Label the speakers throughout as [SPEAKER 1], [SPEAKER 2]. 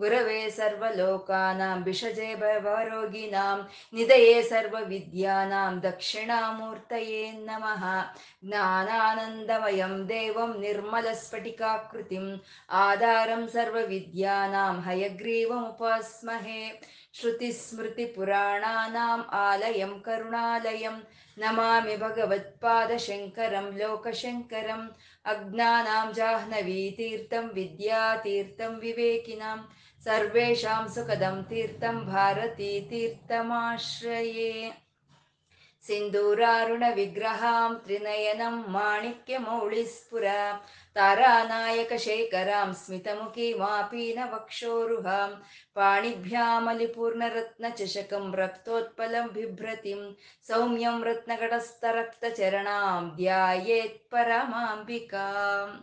[SPEAKER 1] गुरवे सर्वलोकानां भिषजे भवरोगिणां निधये सर्वविद्यानां दक्षिणामूर्तये नमः ज्ञानानन्दमयं देवं निर्मलस्फटिकाकृतिम् आधारं सर्वविद्यानां हयग्रीवमुपास्महे श्रुतिस्मृतिपुराणानाम् आलयं करुणालयं नमामि भगवत्पादशङ्करं लोकशङ्करम् अज्ञानां जाह्नवीतीर्थं विद्यातीर्थं विवेकिनां सर्वेषां सुखदं तीर्थं भारती तीर्थमाश्रये सिन्दूरारुणविग्रहां त्रिनयनं माणिक्यमौळिस्फुर तारानायकशेखरां स्मितमुखीमापीनवक्षोरुहां पाणिभ्यामलिपूर्णरत्नचषकं रक्तोत्पलं बिभ्रतिं सौम्यं रत्नगटस्थरक्तचरणां ध्यायेत्परमाम्बिकाम्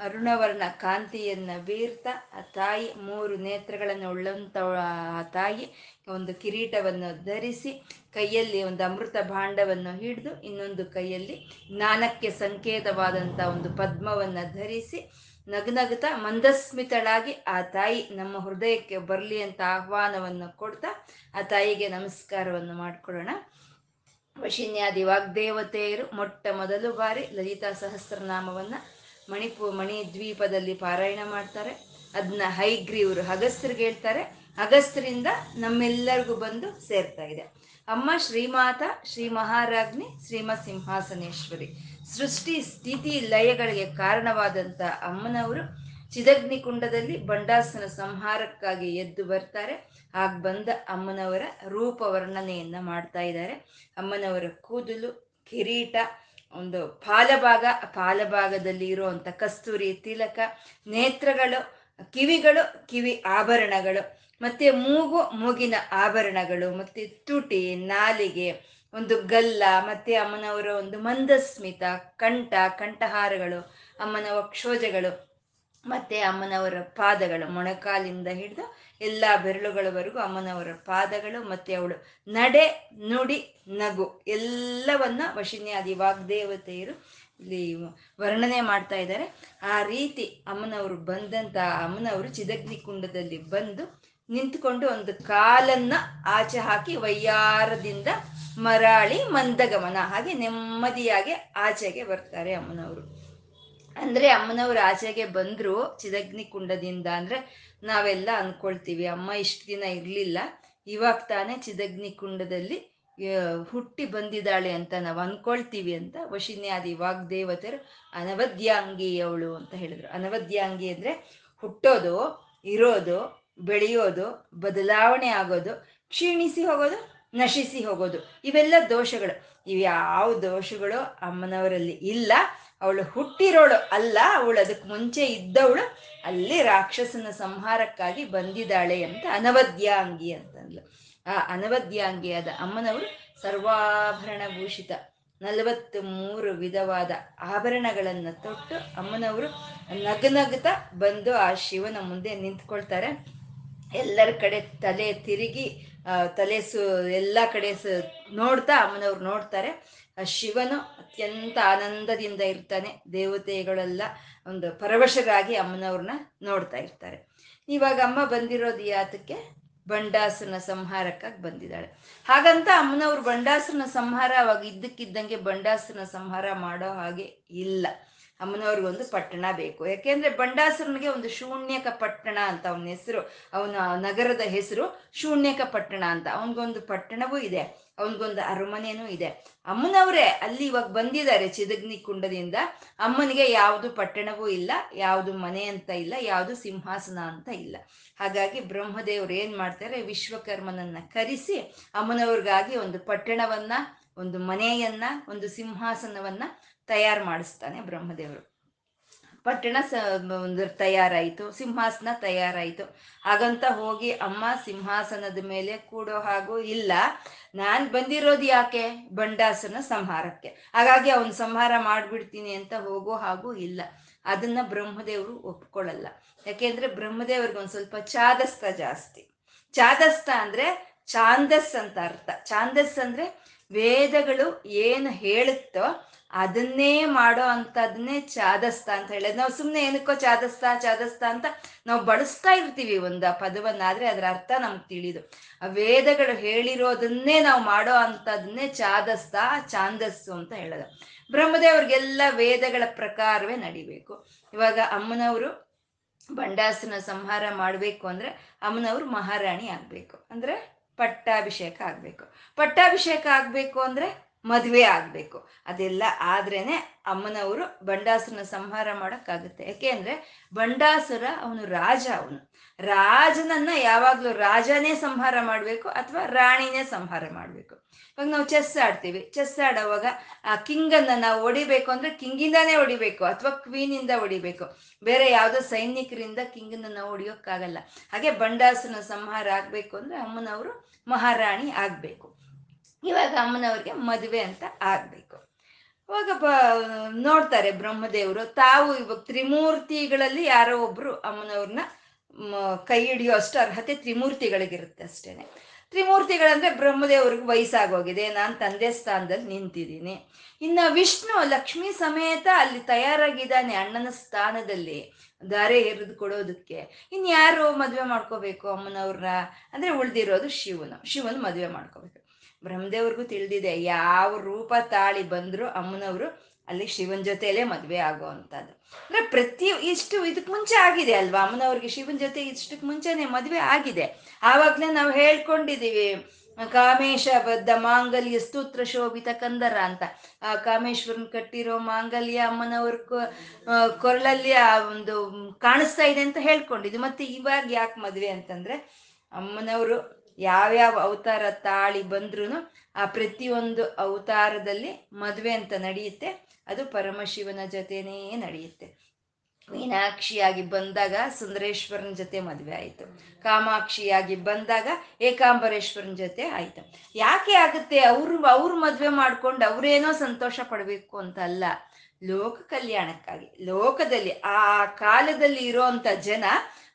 [SPEAKER 1] ಅರುಣವರ್ಣ ಕಾಂತಿಯನ್ನ ಬೀರ್ತಾ, ಆ ತಾಯಿ ಮೂರು ನೇತ್ರಗಳನ್ನು ಉಳ್ಳಂತ, ಆ ತಾಯಿ ಒಂದು ಕಿರೀಟವನ್ನು ಧರಿಸಿ, ಕೈಯಲ್ಲಿ ಒಂದು ಅಮೃತ ಭಾಂಡವನ್ನು ಹಿಡಿದು, ಇನ್ನೊಂದು ಕೈಯಲ್ಲಿ ಜ್ಞಾನಕ್ಕೆ ಸಂಕೇತವಾದಂಥ ಒಂದು ಪದ್ಮವನ್ನು ಧರಿಸಿ, ನಗನಗುತ್ತಾ ಮಂದಸ್ಮಿತಳಾಗಿ ಆ ತಾಯಿ ನಮ್ಮ ಹೃದಯಕ್ಕೆ ಬರಲಿ ಅಂತ ಆಹ್ವಾನವನ್ನು ಕೊಡ್ತಾ, ಆ ತಾಯಿಗೆ ನಮಸ್ಕಾರವನ್ನು ವಶಿನ್ಯಾ ವಶಿನ್ಯಾದಿ ವಾಗ್ದೇವತೆಯರು ಮೊಟ್ಟ ಮೊದಲು ಬಾರಿ ಲಲಿತಾ ಸಹಸ್ರನಾಮವನ್ನ ಮಣಿಪು, ಮಣಿ ದ್ವೀಪದಲ್ಲಿ ಪಾರಾಯಣ ಮಾಡ್ತಾರೆ. ಅದನ್ನ ಹೈಗ್ರೀವ್ರು ಅಗಸ್ತ್ರಿಗೆ ಹೇಳ್ತಾರೆ. ಅಗಸ್ತ್ರಿಂದ ನಮ್ಮೆಲ್ಲರಿಗೂ ಬಂದು ಸೇರ್ತಾ ಇದೆ. ಅಮ್ಮ ಶ್ರೀಮಾತ, ಶ್ರೀ ಮಹಾರಾಜ್ನಿ ಶ್ರೀಮ ಸಿಂಹಾಸನೇಶ್ವರಿ ಸೃಷ್ಟಿ, ಸ್ಥಿತಿ, ಲಯಗಳಿಗೆ ಕಾರಣವಾದಂಥ ಅಮ್ಮನವರು ಚಿದಗ್ನಿ ಕುಂಡದಲ್ಲಿ ಬಂಡಾಸನ ಸಂಹಾರಕ್ಕಾಗಿ ಎದ್ದು ಬರ್ತಾರೆ. ಆಗ ಬಂದ ಅಮ್ಮನವರ ರೂಪ ವರ್ಣನೆಯನ್ನ ಮಾಡ್ತಾ ಇದ್ದಾರೆ. ಅಮ್ಮನವರ ಕೂದಲು, ಕಿರೀಟ ಒಂದು ಪಾಲಭಾಗ, ಪಾಲಭಾಗದಲ್ಲಿ ಇರುವಂಥ ಕಸ್ತೂರಿ, ತಿಲಕ, ನೇತ್ರಗಳು, ಕಿವಿಗಳು, ಕಿವಿ ಆಭರಣಗಳು, ಮತ್ತೆ ಮೂಗು, ಮೂಗಿನ ಆಭರಣಗಳು, ಮತ್ತೆ ತುಟಿ, ನಾಲಿಗೆ, ಒಂದು ಗಲ್ಲ, ಮತ್ತೆ ಅಮ್ಮನವರ ಒಂದು ಮಂದಸ್ಮಿತ, ಕಂಠ, ಕಂಠಹಾರಗಳು ಅಮ್ಮನ ವಕ್ಷೋಜಗಳು ಮತ್ತೆ ಅಮ್ಮನವರ ಪಾದಗಳು ಮೊಣಕಾಲಿಂದ ಹಿಡಿದು ಎಲ್ಲ ಬೆರಳುಗಳವರೆಗೂ ಅಮ್ಮನವರ ಪಾದಗಳು ಮತ್ತೆ ಅವಳು ನಡೆ, ನುಡಿ, ನಗು ಎಲ್ಲವನ್ನ ವಶಿನ್ಯಾದಿ ವಾಗ್ದೇವತೆಯರು ಇಲ್ಲಿ ವರ್ಣನೆ ಮಾಡ್ತಾ ಇದ್ದಾರೆ. ಆ ರೀತಿ ಅಮ್ಮನವರು ಬಂದಂತ, ಅಮ್ಮನವರು ಚಿದಗ್ನಿ ಕುಂಡದಲ್ಲಿ ಬಂದು ನಿಂತ್ಕೊಂಡು ಒಂದು ಕಾಲನ್ನ ಆಚೆ ಹಾಕಿ ವಯ್ಯಾರದಿಂದ ಮರಾಳಿ ಮಂದಗಮನ ಹಾಗೆ ನೆಮ್ಮದಿಯಾಗಿ ಆಚೆಗೆ ಬರ್ತಾರೆ ಅಮ್ಮನವರು. ಅಂದ್ರೆ ಅಮ್ಮನವ್ರು ಆಚೆಗೆ ಬಂದ್ರು ಚಿದಗ್ನಿ ಕುಂಡದಿಂದ ಅಂದ್ರೆ ನಾವೆಲ್ಲ ಅನ್ಕೊಳ್ತೀವಿ, ಅಮ್ಮ ಇಷ್ಟು ದಿನ ಇರ್ಲಿಲ್ಲ, ಇವಾಗ ತಾನೇ ಚಿದಗ್ನಿ ಕುಂಡದಲ್ಲಿ ಹುಟ್ಟಿ ಬಂದಿದ್ದಾಳೆ ಅಂತ ನಾವು ಅನ್ಕೊಳ್ತೀವಿ ಅಂತ ವಶಿನ್ಯಾದಿ ವಾಗ್ದೇವತರು ಅನವದ್ಯಾಂಗಿ ಅವಳು ಅಂತ ಹೇಳಿದ್ರು. ಅನವದ್ಯಾಂಗಿ ಅಂದ್ರೆ ಹುಟ್ಟೋದು, ಇರೋದು, ಬೆಳೆಯೋದು, ಬದಲಾವಣೆ ಆಗೋದು, ಕ್ಷೀಣಿಸಿ ಹೋಗೋದು, ನಶಿಸಿ ಹೋಗೋದು, ಇವೆಲ್ಲ ದೋಷಗಳು. ಇವ್ಯಾವ ದೋಷಗಳು ಅಮ್ಮನವರಲ್ಲಿ ಇಲ್ಲ. ಅವಳು ಹುಟ್ಟಿರೋಳು ಅಲ್ಲ, ಅವಳು ಅದಕ್ಕೆ ಮುಂಚೆ ಇದ್ದವಳು, ಅಲ್ಲಿ ರಾಕ್ಷಸನ ಸಂಹಾರಕ್ಕಾಗಿ ಬಂದಿದ್ದಾಳೆ ಅಂತ ಅನವದ್ಯಾಂಗಿ ಅಂತಂದ್ಲು. ಆ ಅನವದ್ಯಾಂಗಿಯಾದ ಅಮ್ಮನವರು ಸರ್ವಾಭರಣ ಭೂಷಿತ ನಲವತ್ತ್ ಮೂರು ವಿಧವಾದ ಆಭರಣಗಳನ್ನು ತೊಟ್ಟು ಅಮ್ಮನವರು ನಗನಗ್ತಾ ಬಂದು ಆ ಶಿವನ ಮುಂದೆ ನಿಂತ್ಕೊಳ್ತಾರೆ. ಎಲ್ಲರ ಕಡೆ ತಲೆ ತಿರುಗಿ ತಲೆ ಸು, ಎಲ್ಲ ಕಡೆ ಸು, ನೋಡ್ತಾ ಅಮ್ಮನವ್ರು ನೋಡ್ತಾರೆ. ಆ ಶಿವನು ಅತ್ಯಂತ ಆನಂದದಿಂದ ಇರ್ತಾನೆ. ದೇವತೆಗಳೆಲ್ಲ ಒಂದು ಪರವಶರಾಗಿ ಅಮ್ಮನವ್ರನ್ನ ನೋಡ್ತಾ ಇರ್ತಾರೆ. ಇವಾಗ ಅಮ್ಮ ಬಂದಿರೋದು ಯಾತಕ್ಕೆ ಬಂಡಾಸನ ಸಂಹಾರಕ್ಕಾಗಿ ಬಂದಿದ್ದಾಳೆ. ಹಾಗಂತ ಅಮ್ಮನವ್ರು ಬಂಡಾಸನ ಸಂಹಾರ ಅವಾಗ ಇದ್ದಕ್ಕಿದ್ದಂಗೆ ಬಂಡಾಸನ ಸಂಹಾರ ಮಾಡೋ ಹಾಗೆ ಇಲ್ಲ. ಅಮ್ಮನವ್ರಿಗೊಂದು ಪಟ್ಟಣ ಬೇಕು. ಯಾಕೆಂದ್ರೆ ಬಂಡಾಸುರನಿಗೆ ಒಂದು ಶೂನ್ಯಕ ಪಟ್ಟಣ ಅಂತ ಅವನ ಹೆಸರು, ಅವನ ನಗರದ ಹೆಸರು ಶೂನ್ಯಕ ಪಟ್ಟಣ ಅಂತ. ಅವನಿಗೊಂದು ಪಟ್ಟಣವೂ ಇದೆ. ಅವನಿಗೊಂದು ಅರಮನೆನೂ ಇದೆ. ಅಮ್ಮನವರೇ ಅಲ್ಲಿ ಇವಾಗ ಬಂದಿದ್ದಾರೆ ಚಿದಗ್ನಿ ಕುಂಡದಿಂದ. ಅಮ್ಮನಿಗೆ ಯಾವುದು ಪಟ್ಟಣವೂ ಇಲ್ಲ, ಯಾವುದು ಮನೆ ಅಂತ ಇಲ್ಲ, ಯಾವುದು ಸಿಂಹಾಸನ ಅಂತ ಇಲ್ಲ. ಹಾಗಾಗಿ ಬ್ರಹ್ಮದೇವ್ರು ಏನ್ ಮಾಡ್ತಾರೆ, ವಿಶ್ವಕರ್ಮನನ್ನ ಕರೆಸಿ ಅಮ್ಮನವ್ರಿಗಾಗಿ ಒಂದು ಪಟ್ಟಣವನ್ನ, ಒಂದು ಮನೆಯನ್ನ, ಒಂದು ಸಿಂಹಾಸನವನ್ನ ತಯಾರು ಮಾಡಿಸ್ತಾನೆ ಬ್ರಹ್ಮದೇವರು. ಪಟ್ಟಣ ಒಂದು ತಯಾರಾಯಿತು, ಸಿಂಹಾಸನ ತಯಾರಾಯಿತು. ಹಾಗಂತ ಹೋಗಿ ಅಮ್ಮ ಸಿಂಹಾಸನದ ಮೇಲೆ ಕೂಡೋ ಹಾಗೂ ಇಲ್ಲ. ನಾನು ಬಂದಿರೋದು ಯಾಕೆ? ಬಂಡಾಸನ ಸಂಹಾರಕ್ಕೆ. ಹಾಗಾಗಿ ಅವನು ಸಂಹಾರ ಮಾಡಿಬಿಡ್ತೀನಿ ಅಂತ ಹೋಗೋ ಹಾಗೂ ಇಲ್ಲ. ಅದನ್ನ ಬ್ರಹ್ಮದೇವರು ಒಪ್ಕೊಳ್ಳಲ್ಲ. ಯಾಕೆಂದ್ರೆ ಬ್ರಹ್ಮದೇವ್ರಿಗೆ ಒಂದು ಸ್ವಲ್ಪ ಚಾದಸ್ತ ಜಾಸ್ತಿ. ಚಾದಸ್ತ ಅಂದ್ರೆ ಛಾಂದಸ್ ಅಂತ ಅರ್ಥ. ಛಾಂದಸ್ ಅಂದ್ರೆ ವೇದಗಳು ಏನು ಹೇಳುತ್ತೋ ಅದನ್ನೇ ಮಾಡೋ ಅಂತದನ್ನೇ ಚಾದಸ್ತ ಅಂತ ಹೇಳೋದು. ನಾವು ಸುಮ್ಮನೆ ಏನಕ್ಕೋ ಚಾದಸ್ತ ಚಾದಸ್ತ ಅಂತ ನಾವು ಬಳಸ್ತಾ ಇರ್ತೀವಿ ಒಂದು ಪದವನ್ನ ಆದ್ರೆ ಅದರ ಅರ್ಥ ನಮ್ಗೆ ತಿಳಿದು. ಆ ವೇದಗಳು ಹೇಳಿರೋದನ್ನೇ ನಾವು ಮಾಡೋ ಅಂತದನ್ನೇ ಚಾದಸ್ತ ಚಾಂದಸ್ಸು ಅಂತ ಹೇಳೋದು. ಬ್ರಹ್ಮದೇವ್ರಿಗೆಲ್ಲ ವೇದಗಳ ಪ್ರಕಾರವೇ ನಡಿಬೇಕು. ಇವಾಗ ಅಮ್ಮನವರು ಬಂಡಾಸನ ಸಂಹಾರ ಮಾಡಬೇಕು ಅಂದ್ರೆ ಅಮ್ಮನವರು ಮಹಾರಾಣಿ ಆಗ್ಬೇಕು. ಅಂದ್ರೆ ಪಟ್ಟಾಭಿಷೇಕ ಆಗ್ಬೇಕು. ಪಟ್ಟಾಭಿಷೇಕ ಆಗ್ಬೇಕು ಅಂದ್ರೆ ಮದುವೆ ಆಗ್ಬೇಕು. ಅದೆಲ್ಲ ಆದ್ರೇನೆ ಅಮ್ಮನವರು ಬಂಡಾಸುರನ ಸಂಹಾರ ಮಾಡೋಕ್ಕಾಗುತ್ತೆ. ಯಾಕೆ ಅಂದರೆ ಬಂಡಾಸುರ ಅವನು ರಾಜ ಅವನು. ರಾಜನನ್ನ ಯಾವಾಗಲೂ ರಾಜನೇ ಸಂಹಾರ ಮಾಡಬೇಕು ಅಥವಾ ರಾಣಿನೇ ಸಂಹಾರ ಮಾಡಬೇಕು. ಇವಾಗ ನಾವು ಚೆಸ್ ಆಡ್ತೀವಿ. ಚೆಸ್ ಆಡೋವಾಗ ಆ ಕಿಂಗನ್ನ ನಾವು ಹೊಡಿಬೇಕು ಅಂದ್ರೆ ಕಿಂಗಿಂದಾನೇ ಹೊಡಿಬೇಕು ಅಥವಾ ಕ್ವೀನಿಂದ ಹೊಡಿಬೇಕು. ಬೇರೆ ಯಾವುದೋ ಸೈನಿಕರಿಂದ ಕಿಂಗನ್ನ ನಾವು ಹೊಡಿಯೋಕ್ಕಾಗಲ್ಲ. ಹಾಗೆ ಬಂಡಾಸುರನ ಸಂಹಾರ ಆಗ್ಬೇಕು ಅಂದ್ರೆ ಅಮ್ಮನವರು ಮಹಾರಾಣಿ ಆಗ್ಬೇಕು. ಇವಾಗ ಅಮ್ಮನವ್ರಿಗೆ ಮದುವೆ ಅಂತ ಆಗ್ಬೇಕು. ಇವಾಗ ಬ, ನೋಡ್ತಾರೆ ಬ್ರಹ್ಮದೇವರು, ತಾವು ಇವಾಗ ತ್ರಿಮೂರ್ತಿಗಳಲ್ಲಿ ಯಾರೋ ಒಬ್ರು ಅಮ್ಮನವ್ರನ್ನ ಕೈ ಹಿಡಿಯೋ ಅಷ್ಟು ಅರ್ಹತೆ ತ್ರಿಮೂರ್ತಿಗಳಿಗಿರುತ್ತೆ ಅಷ್ಟೇನೆ. ತ್ರಿಮೂರ್ತಿಗಳಂದ್ರೆ ಬ್ರಹ್ಮದೇವ್ರಿಗೆ ವಯಸ್ಸಾಗೋಗಿದೆ, ನಾನು ತಂದೆ ಸ್ಥಾನದಲ್ಲಿ ನಿಂತಿದ್ದೀನಿ. ಇನ್ನು ವಿಷ್ಣು ಲಕ್ಷ್ಮಿ ಸಮೇತ ಅಲ್ಲಿ ತಯಾರಾಗಿದ್ದಾನೆ ಅಣ್ಣನ ಸ್ಥಾನದಲ್ಲಿ, ದಾರೆ ಎರೆದು ಕೊಡೋದಕ್ಕೆ. ಇನ್ಯಾರು ಮದುವೆ ಮಾಡ್ಕೋಬೇಕು ಅಮ್ಮನವ್ರನ್ನ? ಅಂದ್ರೆ ಉಳ್ದಿರೋದು ಶಿವನು. ಶಿವನ್ ಮದುವೆ ಮಾಡ್ಕೋಬೇಕು. ಬ್ರಹ್ಮದೇವ್ರಿಗೂ ತಿಳಿದಿದೆ ಯಾವ ರೂಪ ತಾಳಿ ಬಂದ್ರು ಅಮ್ಮನವರು ಅಲ್ಲಿ ಶಿವನ್ ಜೊತೆಯಲ್ಲೇ ಮದುವೆ ಆಗೋ ಅಂಥದ್ದು ಅಂದ್ರೆ ಪ್ರತಿ ಇಷ್ಟು ಇದಕ್ ಮುಂಚೆ ಆಗಿದೆ ಅಲ್ವಾ? ಅಮ್ಮನವ್ರಿಗೆ ಶಿವನ ಜೊತೆ ಇಷ್ಟಕ್ಕೆ ಮುಂಚೆನೆ ಮದುವೆ ಆಗಿದೆ. ಆವಾಗ್ಲೇ ನಾವು ಹೇಳ್ಕೊಂಡಿದ್ದೀವಿ ಕಾಮೇಶ ಬದ್ಧ ಮಾಂಗಲ್ಯ ಸ್ತೋತ್ರ ಶೋಭಿತ ಕಂದರ ಅಂತ. ಆ ಕಾಮೇಶ್ವರನ್ ಕಟ್ಟಿರೋ ಮಾಂಗಲ್ಯ ಅಮ್ಮನವ್ರ ಕೊರಳಲ್ಲಿ ಆ ಒಂದು ಕಾಣಿಸ್ತಾ ಇದೆ ಅಂತ ಹೇಳ್ಕೊಂಡಿದ್ವಿ ಮತ್ತೆ ಇವಾಗ ಯಾಕೆ ಮದುವೆ ಅಂತಂದ್ರೆ ಅಮ್ಮನವರು ಯಾವ್ಯಾವ ಅವತಾರ ತಾಳಿ ಬಂದ್ರೂ ಆ ಪ್ರತಿಯೊಂದು ಅವತಾರದಲ್ಲಿ ಮದುವೆ ಅಂತ ನಡೆಯುತ್ತೆ. ಅದು ಪರಮಶಿವನ ಜೊತೆನೇ ನಡೆಯುತ್ತೆ. ಮೀನಾಕ್ಷಿಯಾಗಿ ಬಂದಾಗ ಸುಂದರೇಶ್ವರನ ಜೊತೆ ಮದುವೆ ಆಯಿತು. ಕಾಮಾಕ್ಷಿಯಾಗಿ ಬಂದಾಗ ಏಕಾಂಬರೇಶ್ವರನ ಜೊತೆ ಆಯಿತು. ಯಾಕೆ ಆಗುತ್ತೆ? ಅವ್ರು ಅವ್ರು ಮದುವೆ ಮಾಡ್ಕೊಂಡು ಅವರೇನೋ ಸಂತೋಷ ಪಡಬೇಕು ಅಂತ ಅಲ್ಲ ಲೋಕ ಕಲ್ಯಾಣಕ್ಕಾಗಿ, ಲೋಕದಲ್ಲಿ, ಆ ಕಾಲದಲ್ಲಿ ಇರೋಂಥ ಜನ